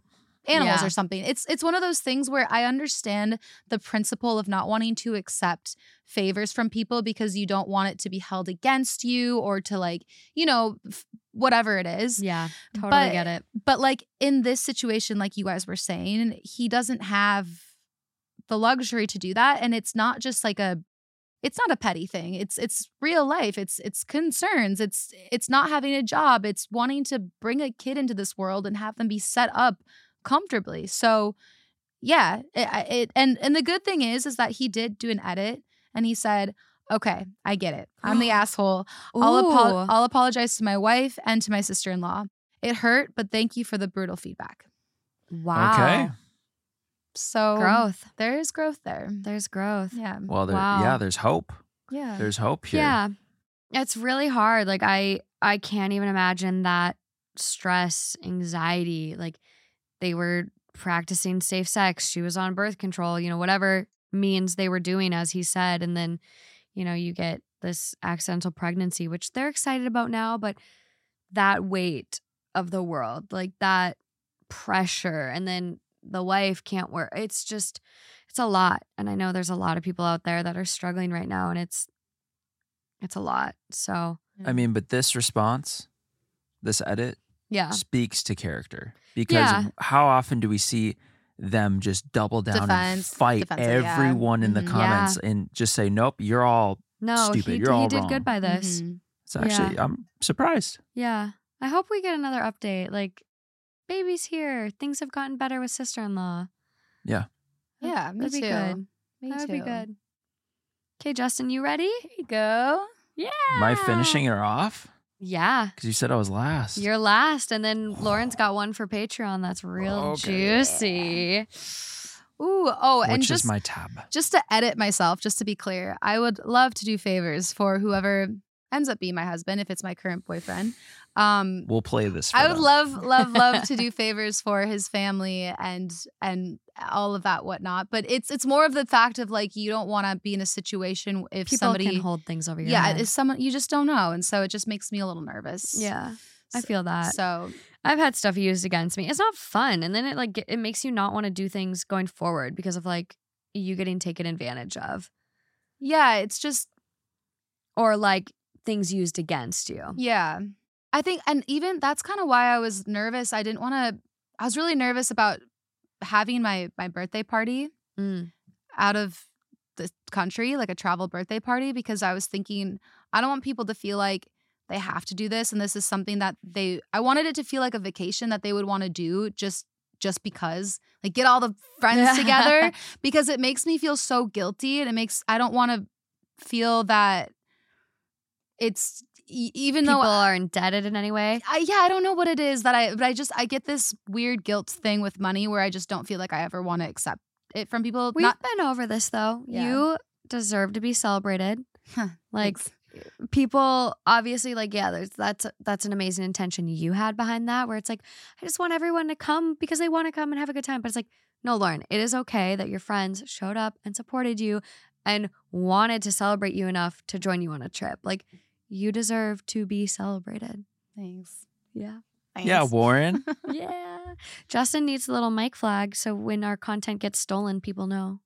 animals Yeah. or something. It's it's one of those things where I understand the principle of not wanting to accept favors from people because you don't want it to be held against you or to like, you know, f- whatever it is. Yeah, totally But- get it. But like in this situation like you guys were saying, he doesn't have the luxury to do that and it's not just like a it's not a petty thing. It's it's real life. It's it's concerns. It's it's not having a job. It's wanting to bring a kid into this world and have them be set up comfortably. So, yeah, eh, it, it and and the good thing is is that he did do an edit and he said, "Okay, I get it. I'm the asshole. I'll apo- I'll apologize to my wife and to my sister-in-law. It hurt, but thank you for the brutal feedback." wow. Okay. So Growth. There is growth there. There's growth. Yeah. Well, there, Wow. yeah, there's hope. Yeah. There's hope here. Yeah. It's really hard. Like I I can't even imagine that stress, anxiety, like they were practicing safe sex, she was on birth control, you know, whatever means they were doing as he said and then you know, you get this accidental pregnancy which they're excited about now, but that weight of the world, like that pressure and then the wife can't work. It's just it's a lot. And I know there's a lot of people out there that are struggling right now and it's it's a lot. So, I mean, but this response, this edit, yeah. speaks to character because Yeah. how often do we see them just double down Defense- and fight defensive, yeah. everyone in the Mhm. comments and just say, "Nope, you're all." No, Stupid. he, You're he all did wrong. good by this. Mhm. It's actually, I'm surprised. Yeah. I hope we get another update. Like, baby's here. Things have gotten better with sister in law. Yeah, me That'd too. be good. Me that would be good. Okay, Justin, you ready? Here you go. Yeah. Am I finishing her off? Yeah. Because you said I was last. You're last. And then Lauren's got one for Patreon that's real Okay. juicy. Ooh, oh, Which and is just my tab. just to edit myself, just to be clear, I would love to do favors for whoever ends up being my husband if it's my current boyfriend. Um, We'll play this. For I would them. love, love, love to do favors for his family and and all of that whatnot. But it's it's more of the fact of like you don't want to be in a situation if People somebody can hold things over your head. yeah, head. if someone you just don't know, and so it just makes me a little nervous. Yeah. I feel that. So I've had stuff used against me. It's not fun, and then it like it makes you not want to do things going forward because of like you getting taken advantage of yeah, it's just or like things used against you. Yeah. I think, and even that's kind of why I was nervous. I didn't want to, I was really nervous about having my my birthday party Mm. out of the country, like a travel birthday party, because I was thinking, I don't want people to feel like they have to do this. And this is something that they, I wanted it to feel like a vacation that they would want to do just just because like get all the friends together because it makes me feel so guilty and it makes i don't want to feel that it's e- even People though people are indebted in any way. I, yeah, I don't know what it is that I, but I just I get this weird guilt thing with money where I just don't feel like I ever want to accept it from people. We've Not been over this though. Yeah. You deserve to be celebrated. Huh, like thanks. people obviously like yeah, there's that's that's an amazing intention you had behind that where it's like I just want everyone to come because they want to come and have a good time. But it's like no, Lauren, it is okay that your friends showed up and supported you and wanted to celebrate you enough to join you on a trip. Like you deserve to be celebrated. thanks. Yeah. Yeah, Warren. yeah. Justin needs a little mic flag so when our content gets stolen, people know.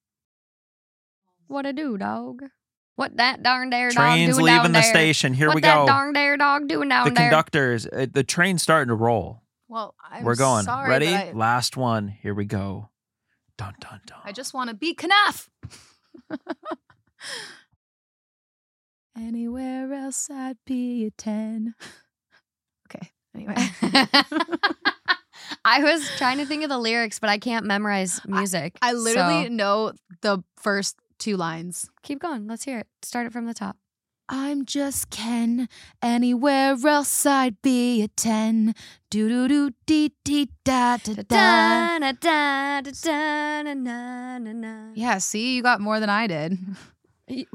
What a do, dog? What that darn dare dog Train's doing leaving down the there? station. Here what we that go. darn dare dog doing down the there? conductors. uh, The train's starting to roll. Well, I'm We're going. Sorry, Ready? I, Last one. Here we go. Dun dun dun. I just want to be Knaf. Anywhere else, I'd be a 10. Okay. Anyway. I was trying to think of the lyrics, but I can't memorize music. I literally so know the first two lines. keep going. Let's hear it. Start it from the top. I'm just Ken. Anywhere else, I'd be a 10. Do do do dee dee da da da. Da, da, da, da, da. Yeah, see, you got more than I did. You,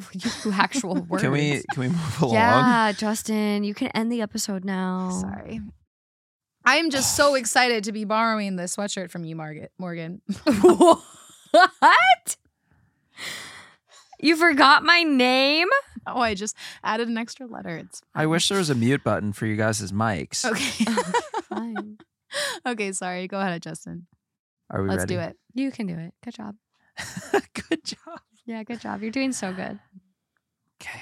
you actual words. Can we can we move along? Yeah, Justin, you can end the episode now. Sorry. I am just so excited to be borrowing the sweatshirt from you, Margaret Morgan. what? You forgot my name? Oh, I just added an extra letter. It's I wish there was a mute button for you guys' mics. okay. Oh, fine. okay, sorry. Go ahead, Justin. Are we Let's ready? do it. You can do it. Good job. Good job. Yeah, good job. You're doing so good. Okay.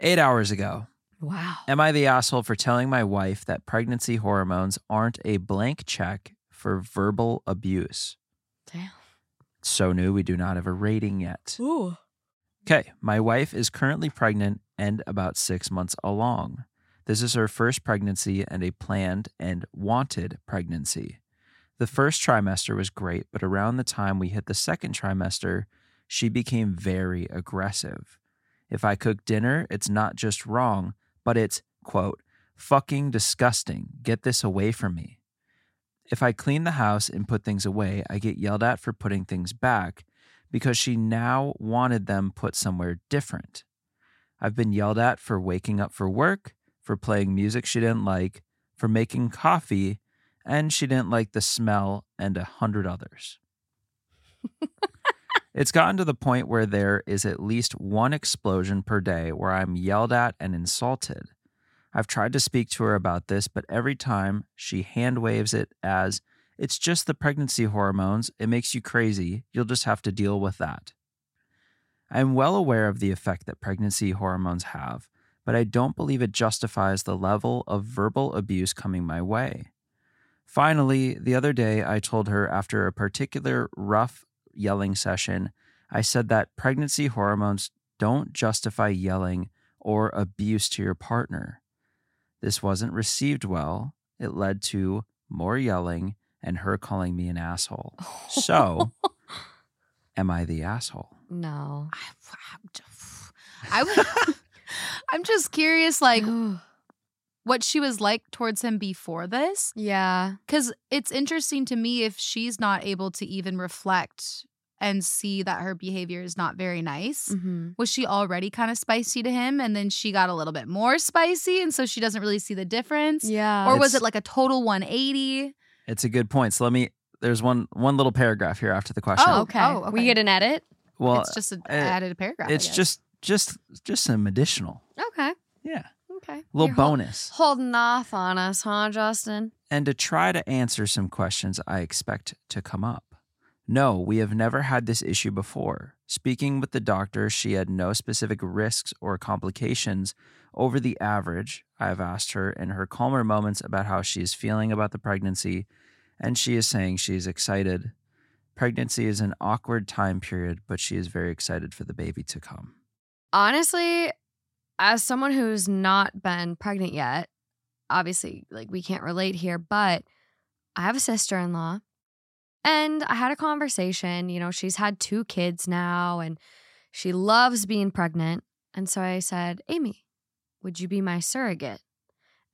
Eight hours ago, Wow. am I the asshole for telling my wife that pregnancy hormones aren't a blank check for verbal abuse? Damn. So new, we do not have a rating yet. Ooh. Okay, my wife is currently pregnant and about six months along. This is her first pregnancy and a planned and wanted pregnancy. The first trimester was great, but around the time we hit the second trimester, she became very aggressive. If I cook dinner, it's not just wrong, but it's, quote, fucking disgusting. Get this away from me. If I clean the house and put things away, I get yelled at for putting things back because she now wanted them put somewhere different. I've been yelled at for waking up for work, for playing music she didn't like, for making coffee, and she didn't like the smell, and a hundred others. it's gotten to the point where there is at least one explosion per day where I'm yelled at and insulted. I've tried to speak to her about this, but every time she hand waves it as, it's just the pregnancy hormones. It makes you crazy. You'll just have to deal with that. I am well aware of the effect that pregnancy hormones have, but I don't believe it justifies the level of verbal abuse coming my way. Finally, the other day, I told her after a particular rough yelling session, I said that pregnancy hormones don't justify yelling or abuse to your partner. This wasn't received well. It led to more yelling and her calling me an asshole. So, am I the asshole? No. I would, I'm just curious, like, what she was like towards him before this. yeah. Because it's interesting to me if she's not able to even reflect and see that her behavior is not very nice. hmm Was she already kind of spicy to him and then she got a little bit more spicy and so she doesn't really see the difference? Yeah. Or was it like a total 180? It's a good point. So let me. There's one one little paragraph here after the question. Oh, okay. oh, We get an edit. well, it's just a, uh, added a paragraph. It's just just just some additional. Okay. Yeah, Okay. little You're bonus. holding off on us, huh, Justin? and to try to answer some questions I expect to come up. No, we have never had this issue before. Speaking with the doctor, she had no specific risks or complications over the average. I have asked her in her calmer moments about how she is feeling about the pregnancy, and she is saying she is excited. Pregnancy is an awkward time period, but she is very excited for the baby to come. Honestly, as someone who's not been pregnant yet, obviously, like we can't relate here, but I have a sister in law and I had a conversation. You know, she's had two kids now and she loves being pregnant. And so I said, Amy, would you be my surrogate?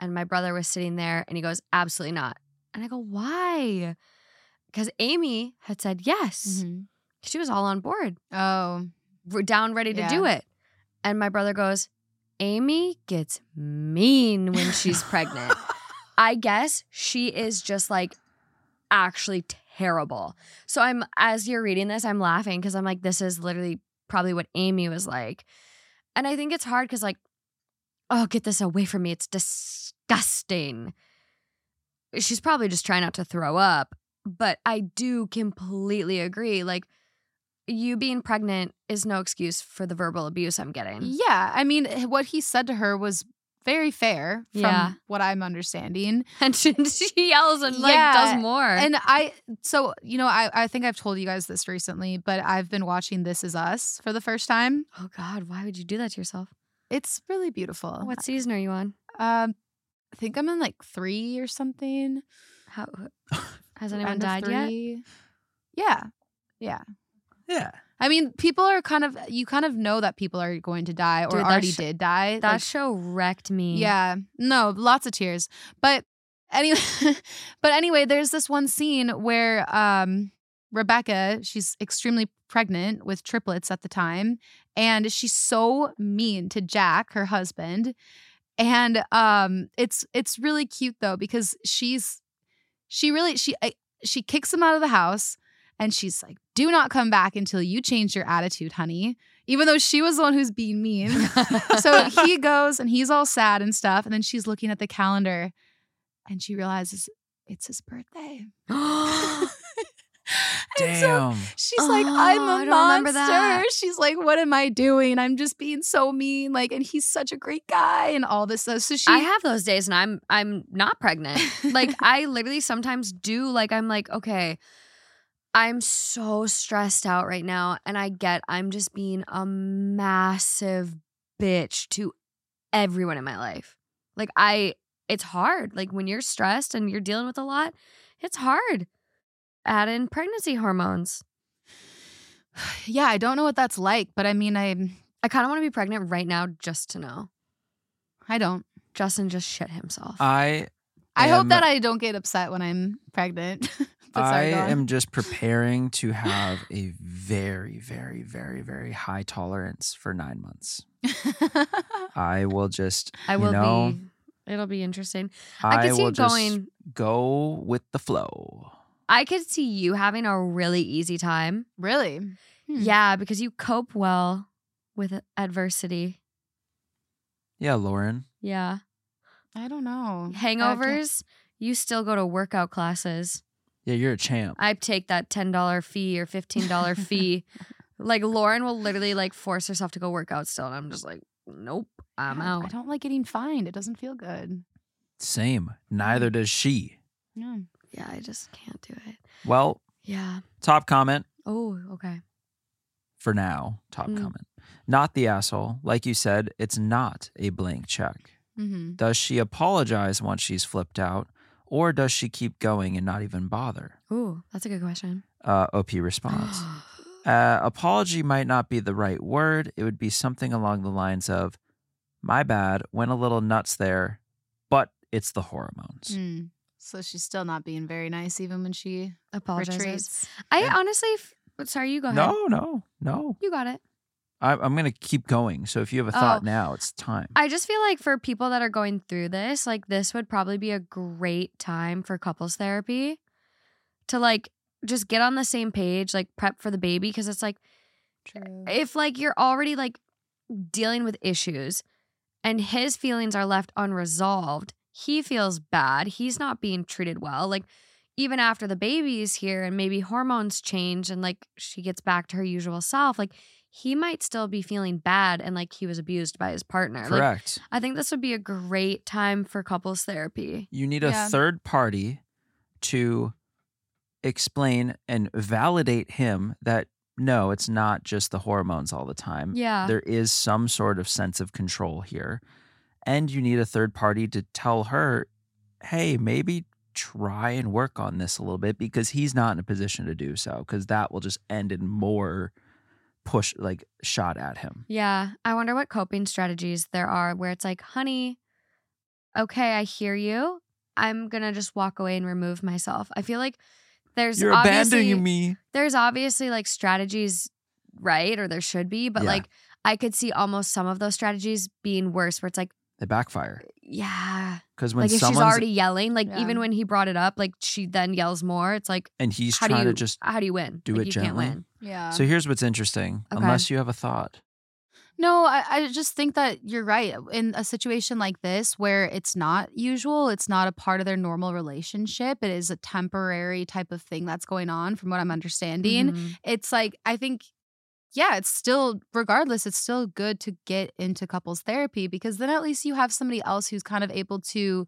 And my brother was sitting there and he goes, Absolutely not. And I go, Why? Because Amy had said yes. Mhm. She was all on board Oh, we're down ready to Yeah. do it. And my brother goes, Amy gets mean when she's pregnant. I guess she is just like actually terrible. So I'm as you're reading this, I'm laughing because I'm like, this is literally probably what Amy was like. And I think it's hard because like, oh, get this away from me. It's disgusting. She's probably just trying not to throw up. But I do completely agree. Like, you being pregnant is no excuse for the verbal abuse I'm getting. Yeah, I mean, what he said to her was very fair from Yeah. what I'm understanding. And she, she yells and like does more. And I, so, you know, I, I think I've told you guys this recently, but I've been watching This Is Us for the first time. oh God, why would you do that to yourself? It's really beautiful. What season are you on? Um, I think I'm in like three or something. How has anyone died yet? Yeah. Yeah. Yeah. I mean, people are kind of, you kind of know that people are going to die or Dude, already sh- did die. That Like, show wrecked me. Yeah. No, lots of tears. But anyway, but anyway, there's this one scene where um Rebecca, she's extremely pregnant with triplets at the time, and she's so mean to Jack, her husband. And um it's it's really cute though because she's she really she I, she kicks him out of the house and she's like, "Do not come back until you change your attitude, honey." Even though she was the one who's being mean. so he goes and he's all sad and stuff. And then she's looking at the calendar and she realizes it's his birthday. And so Damn. she's like, ah, I'm a monster. She's like, what am I doing? I'm just being so mean. Like, and he's such a great guy and all this stuff. So she I have those days and I'm I'm not pregnant. like I literally sometimes do like I'm like, okay, I'm so stressed out right now and I get I'm just being a massive bitch to everyone in my life. Like I it's hard. Like when you're stressed and you're dealing with a lot, it's hard. Add in pregnancy hormones. yeah, I don't know what that's like, but I mean, I I kind of want to be pregnant right now just to know. I don't. Justin just shit himself. I I hope that I don't get upset when I'm pregnant. but I on. am just preparing to have a very, very, very, very high tolerance for nine months. I will just, I you will know, be. It'll be interesting. I, I, could see will it just going. go with the flow. I could see you having a really easy time. really? Hmm. Yeah, because you cope well with adversity. Yeah, Lauren. Yeah. I don't know. Hangovers, you still go to workout classes. Yeah, you're a champ. I take that $10 fee or $15 fee. Like Lauren will literally like force herself to go work out still. And I'm just like, nope, I I'm don't- I don't like getting fined. It doesn't feel good. Same. Neither does she. Yeah. Yeah, I just can't do it. Well, Yeah. top comment Oh, okay. for now. Top Mm. comment. Not the asshole. Like you said, it's not a blank check. Mm-hmm. Does she apologize once she's flipped out, or does she keep going and not even bother? Ooh, that's a good question. Uh, OP response. Uh, apology might not be the right word. It would be something along the lines of, my bad, went a little nuts there, but it's the hormones. Mm. So she's still not being very nice, even when she Apologizes. retreats. I And- honestly, f- sorry, you go ahead. No, no, no. You got it. I, I'm going to keep going. So if you have a oh. thought Oh. now, it's time. I just feel like for people that are going through this, like this would probably be a great time for couples therapy to like just get on the same page, like prep for the baby. Cause it's like, True. if like you're already like dealing with issues and his feelings are left unresolved, he feels bad. He's not being treated well. Like, even after the baby is here and maybe hormones change and like she gets back to her usual self, like he might still be feeling bad and like he was abused by his partner. Like, Correct. I think this would be a great time for couples therapy. you need a Yeah. third party to explain and validate him that no, it's not just the hormones all the time. Yeah. There is some sort of sense of control here. And you need a third party to tell her, hey, maybe try and work on this a little bit because he's not in a position to do so because that will just end in more push, like shot at him. Yeah. I wonder what coping strategies there are where it's like, honey, okay, I hear you. I'm going to just walk away and remove myself. I feel like there's You're obviously, abandoning me. There's obviously like strategies, right? Or there should be, but Yeah. like I could see almost some of those strategies being worse where it's like, They backfire yeah. because when like if she's someone's already yelling, like Yeah. even when he brought it up, like she then yells more. It's like, and he's how do trying you to just how do you win? do Like, it you gently. can't win. Yeah. So here's what's interesting. Okay. Unless you have a thought, No, I, I just think that you're right. In a situation like this where it's not usual, it's not a part of their normal relationship, it is a temporary type of thing that's going on, from what I'm understanding. Mhm. It's like, I think yeah, it's still, regardless, it's still good to get into couples therapy because then at least you have somebody else who's kind of able to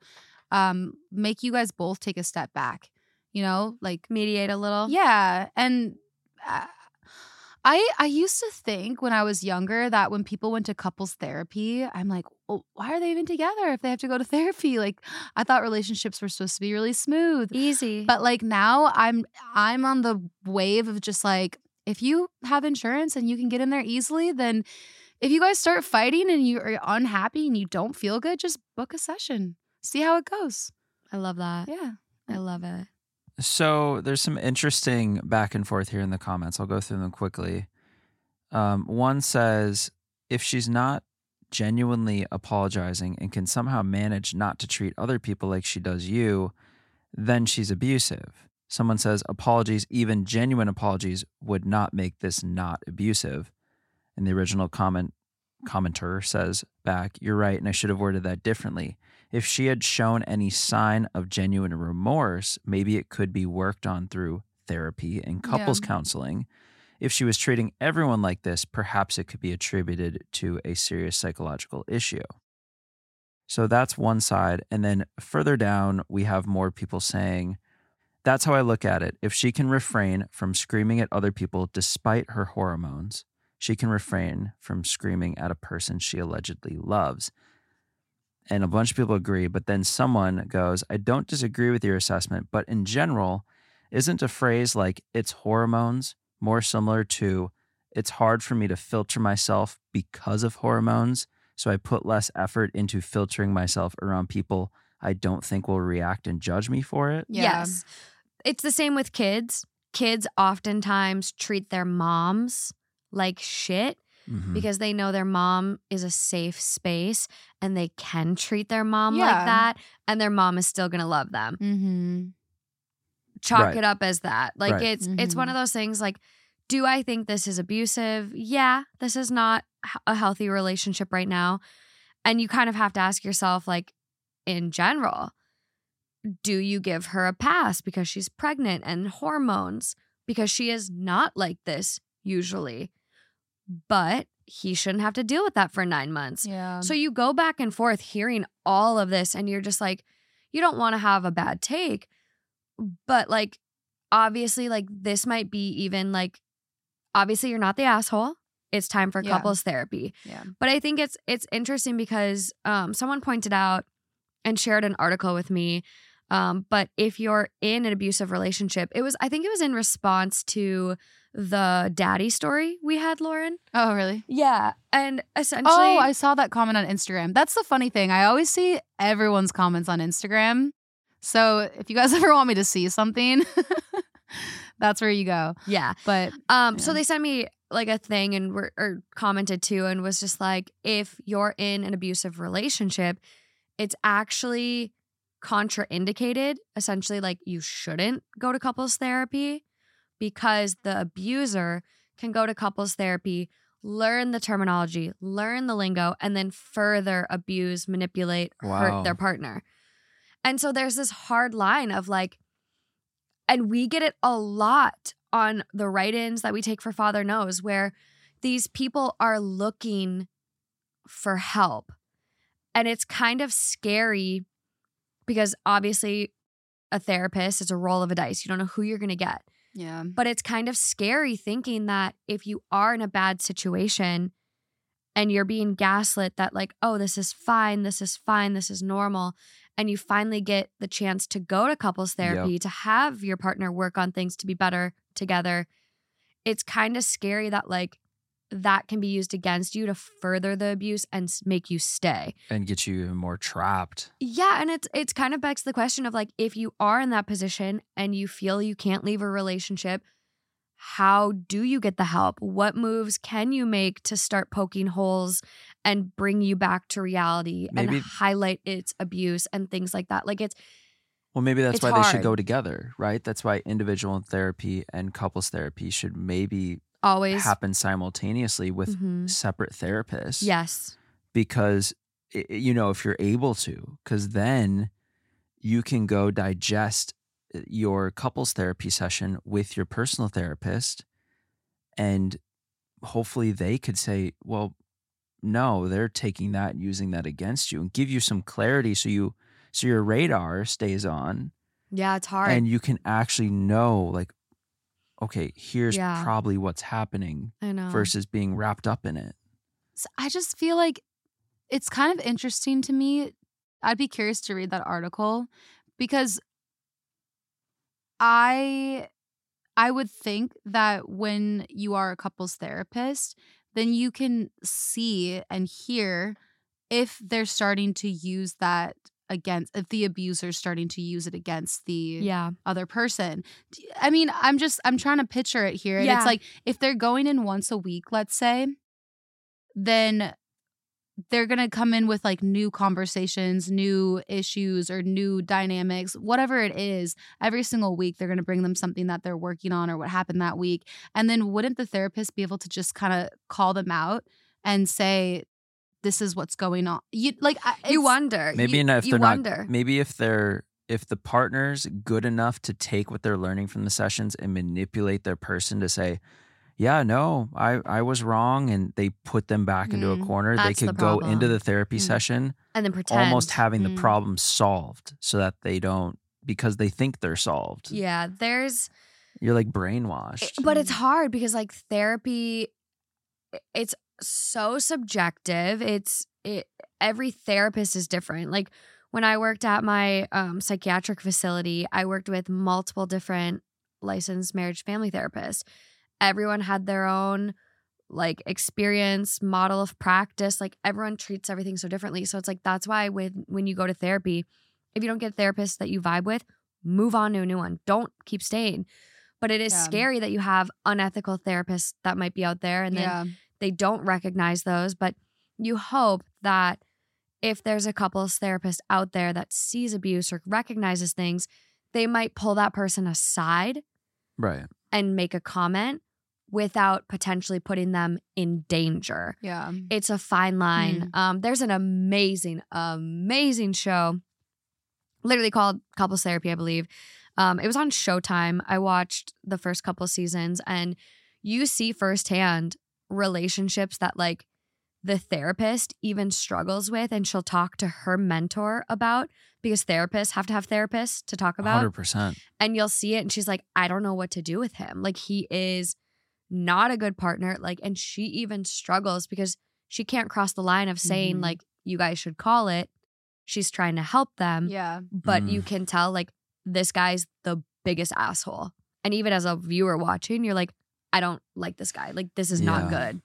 um, make you guys both take a step back, you know, like, Mediate a little. yeah. And uh, I, I used to think when I was younger that when people went to couples therapy, I'm like, well, why are they even together if they have to go to therapy? Like, I thought relationships were supposed to be really smooth. Easy. But like now I'm I'm on the wave of just like if you have insurance and you can get in there easily, then if you guys start fighting and you're unhappy and you don't feel good, just book a session. See how it goes. I love that. Yeah. I love it. So there's some interesting back and forth here in the comments. I'll go through them quickly. Um, one says if she's not genuinely apologizing and can somehow manage not to treat other people like she does you, then she's abusive. Someone says apologies, even genuine apologies, would not make this not abusive. And the original comment commenter says back, "You're right, and I should have worded that differently. If she had shown any sign of genuine remorse, maybe it could be worked on through therapy and couples Yeah. counseling. If she was treating everyone like this, perhaps it could be attributed to a serious psychological issue." So that's one side. And then further down, we have more people saying, that's how I look at it. If she can refrain from screaming at other people despite her hormones, she can refrain from screaming at a person she allegedly loves. And a bunch of people agree, but then someone goes, I don't disagree with your assessment, but in general, isn't a phrase like it's hormones more similar to it's hard for me to filter myself because of hormones? So I put less effort into filtering myself around people I don't think will react and judge me for it. Yeah. Yes. It's the same with kids. Kids oftentimes treat their moms like shit Mhm. because they know their mom is a safe space and they can treat their mom Yeah. like that and their mom is still going to love them. Mm-hmm. Chalk Right. it up as that. Like Right. it's it's one Mhm. of those things like do I think this is abusive? Yeah, this is not a healthy relationship right now. And you kind of have to ask yourself like in general, do you give her a pass because she's pregnant and hormones because she is not like this usually. But he shouldn't have to deal with that for 9 months. Yeah. So you go back and forth hearing all of this, and you're just like, you don't want to have a bad take. But like, obviously, like, this might be even like, obviously, you're not the asshole. It's time for Yeah. couples therapy. yeah. But I think it's it's interesting because um, someone pointed out and shared an article with me. Um, but if you're in an abusive relationship, it was I think it was in response to the daddy story we had, Lauren. Oh, really? Yeah, and essentially, Oh, I saw that comment on Instagram. That's the funny thing. I always see everyone's comments on Instagram. So if you guys ever want me to see something, that's where you go. yeah. But Um, so they sent me like a thing and were or commented too and was just like, if you're in an abusive relationship, it's actually contraindicated. Essentially, like you shouldn't go to couples therapy because the abuser can go to couples therapy, learn the terminology, learn the lingo, and then further abuse, manipulate, Wow. hurt their partner. And so there's this hard line of like, and we get it a lot on the write ins that we take for Father Knows, where these people are looking for help. And it's kind of scary because obviously a therapist is a roll of a dice. You don't know who you're going to get. yeah. But it's kind of scary thinking that if you are in a bad situation and you're being gaslit that, like, oh, this is fine, this is fine, this is normal, and you finally get the chance to go to couples therapy, to have your partner work on things to be better together, it's kind of scary that, like, that can be used against you to further the abuse and make you stay. and get you even more trapped. Yeah, and it's it's kind of begs the question of like if you are in that position and you feel you can't leave a relationship, how do you get the help? What moves can you make to start poking holes and bring you back to reality Maybe- and highlight its abuse and things like that? Like it's Well, maybe that's why they should go together, right? That's why individual therapy and couples therapy should maybe always happen simultaneously with Mhm. separate therapists. Yes. Because, you know, if you're able to, because then you can go digest uh, your couples therapy session with your personal therapist and hopefully they could say, well, no, they're taking that and using that against you and give you some clarity so you so your radar stays on Yeah, it's hard. and you can actually know like okay, here's Yeah. probably what's happening I know. versus being wrapped up in it. So I just feel like it's kind of interesting to me. I'd be curious to read that article because I I would think that when you are a couples therapist, then you can see and hear if they're starting to use that against if the abuser's starting to use it against the yeah. other person. I mean, I'm just I'm trying to picture it here. And Yeah. it's like if they're going in once a week, let's say, then they're going to come in with like new conversations, new issues or new dynamics, whatever it is. Every single week they're going to bring them something that they're working on or what happened that week. And then wouldn't the therapist be able to just kind of call them out and say this is what's going on. You like I- You wonder. Maybe you, if you they're wonder. not maybe if they're if the partner's good enough to take what they're learning from the sessions and manipulate their person to say, yeah, no, I, I was wrong, and they put them back into a Mm, corner, they that's the could go into the therapy Mm. session and then pretend. almost having the Mm. problem solved so that they don't because they think they're solved. Yeah, there's You're like brainwashed. It- but it's hard because like therapy it's so subjective. It's it every therapist is different. Like when i worked at my um, psychiatric facility i worked with multiple different licensed marriage family therapists. Everyone had their own like experience model of practice. Like everyone treats everything so differently. So it's like that's why with when you go to therapy if you don't get a therapist that you vibe with move on to a new one. Don't keep staying. But it is Yeah. scary that you have unethical therapists that might be out there and then yeah. They don't recognize those but you hope that if there's a couples therapist out there that sees abuse or recognizes things they might pull that person aside right. and make a comment without potentially putting them in danger Yeah. it's a fine line. Um, there's an amazing, amazing show, literally called Couples Therapy, I believe. Um, it was on Showtime. I watched the first couple seasons, and you see firsthand relationships that like the therapist even struggles with, and she'll talk to her mentor about because therapists have to have therapists to talk about hundred percent. and you'll see it and she's like i don't know what to do with him like he is not a good partner like and she even struggles because she can't cross the line of saying Mhm. like you guys should call it she's trying to help them Yeah. but Mm. you can tell like this guy's the biggest asshole and even as a viewer watching you're like i don't like this guy like this is not Yeah. good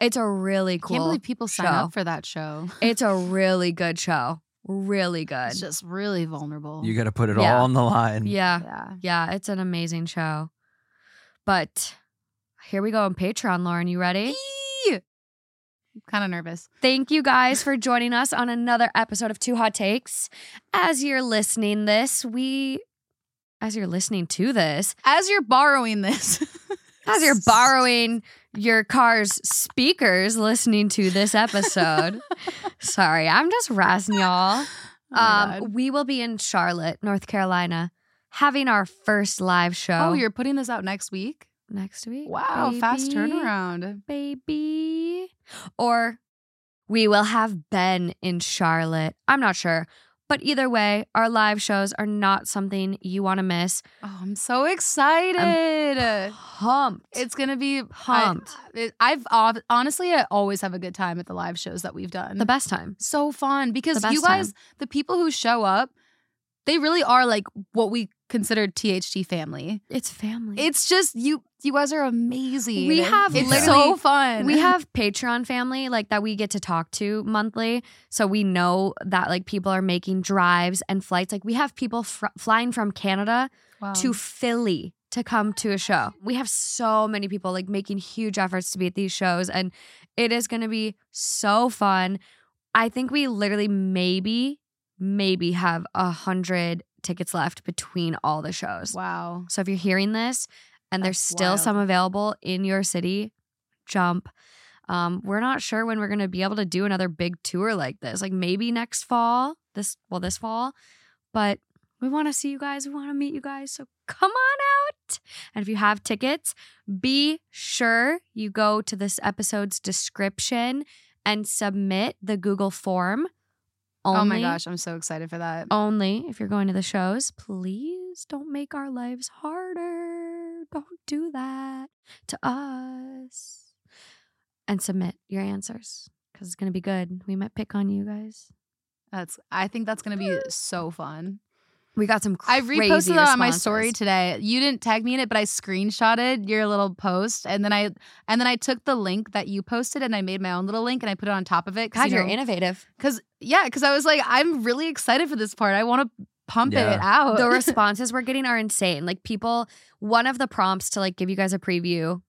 it's a really cool Can't believe people sign show. up for that show. it's a really good show really good It's just really vulnerable. You got to put it Yeah. all on the line. yeah yeah. Yeah, it's an amazing show. But here we go on Patreon, Lauren. You ready? I'm kind of nervous. Thank you guys for joining us on another episode of Two Hot Takes. As you're listening this, we as you're listening to this, As you're borrowing this, as you're borrowing your car's speakers listening to this episode. Sorry, I'm just razzing y'all. Oh um, we will be in Charlotte, North Carolina, having our first live show oh, you're putting this out next week? next week. Wow, fast turnaround. baby. Or we will have Ben in Charlotte. I'm not sure. But either way, our live shows are not something you want to miss. Oh, I'm so excited. Pumped. it's gonna be Pumped. I, I've honestly, I always have a good time at the live shows that we've done. the best time. so fun because you guys, the people who show up, they really are like what we consider THT family. It's family. It's just you. You guys are amazing. We have it's literally- so fun. we have Patreon family like that we get to talk to monthly. So we know that like people are making drives and flights. Like we have people fr- flying from Canada Wow. to Philly to come to a show. We have so many people like making huge efforts to be at these shows, and it is going to be so fun. I think we literally maybe, maybe have a hundred tickets left between all the shows. wow. So if you're hearing this and there's still wild. some available in your city, jump. Um, we're not sure when we're going to be able to do another big tour like this. Like maybe next fall, this well this fall, but We want to see you guys. We want to meet you guys. So come on out. And if you have tickets, be sure you go to this episode's description and submit the Google form. Only, oh my gosh, I'm so excited for that. Only if you're going to the shows, please don't make our lives harder. Don't do that to us. And submit your answers because it's going to be good. We might pick on you guys. That's I think that's gonna be so fun. We got some I crazy reposted that on my story today. You didn't tag me in it, but I screenshotted your little post and then I and then I took the link that you posted and I made my own little link and I put it on top of it. God, you're innovative. Because yeah, because I was like, I'm really excited for this part. I want to pump Yeah. it out. the responses we're getting are insane. Like people, one of the prompts to like give you guys a preview.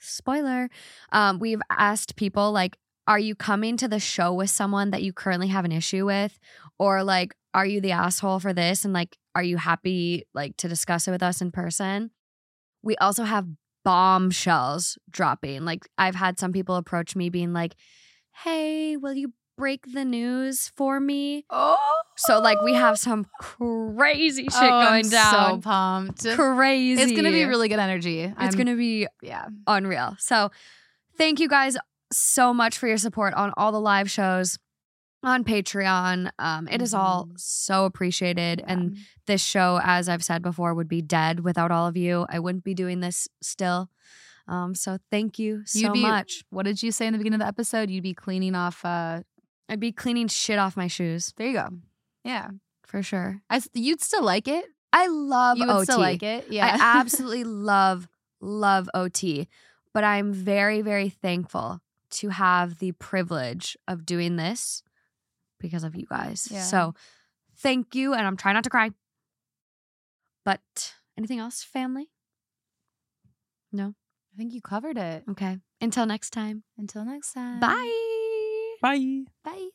Spoiler. Um, we've asked people like, are you coming to the show with someone that you currently have an issue with, or like, are you the asshole for this, and like, are you happy like to discuss it with us in person? We also have bombshells dropping. Like I've had some people approach me being like, "Hey, will you break the news for me?" oh, So like we have oh! some crazy oh, shit Oh, I'm going down. So pumped. crazy. It's gonna be really good energy. It's I'm- gonna be yeah. unreal. So thank you guys so much for your support on all the live shows on Patreon. Um, it is all Mhm. so appreciated. And this show, as I've said before, would be dead without all of you. I wouldn't be doing this still. Um, so thank you so be- much. what did you say in the beginning of the episode? You'd be cleaning off. uh I'd be cleaning shit off my shoes There you go. Yeah, for sure. I, you'd still like it. I love You would OT. still like it. Yeah, I absolutely love, love OT. But I'm very, very thankful to have the privilege of doing this because of you guys. Yeah. So thank you. And I'm trying not to cry. But anything else, family? No? I think you covered it. Okay. Until next time. Until next time. Bye. Bye. Bye.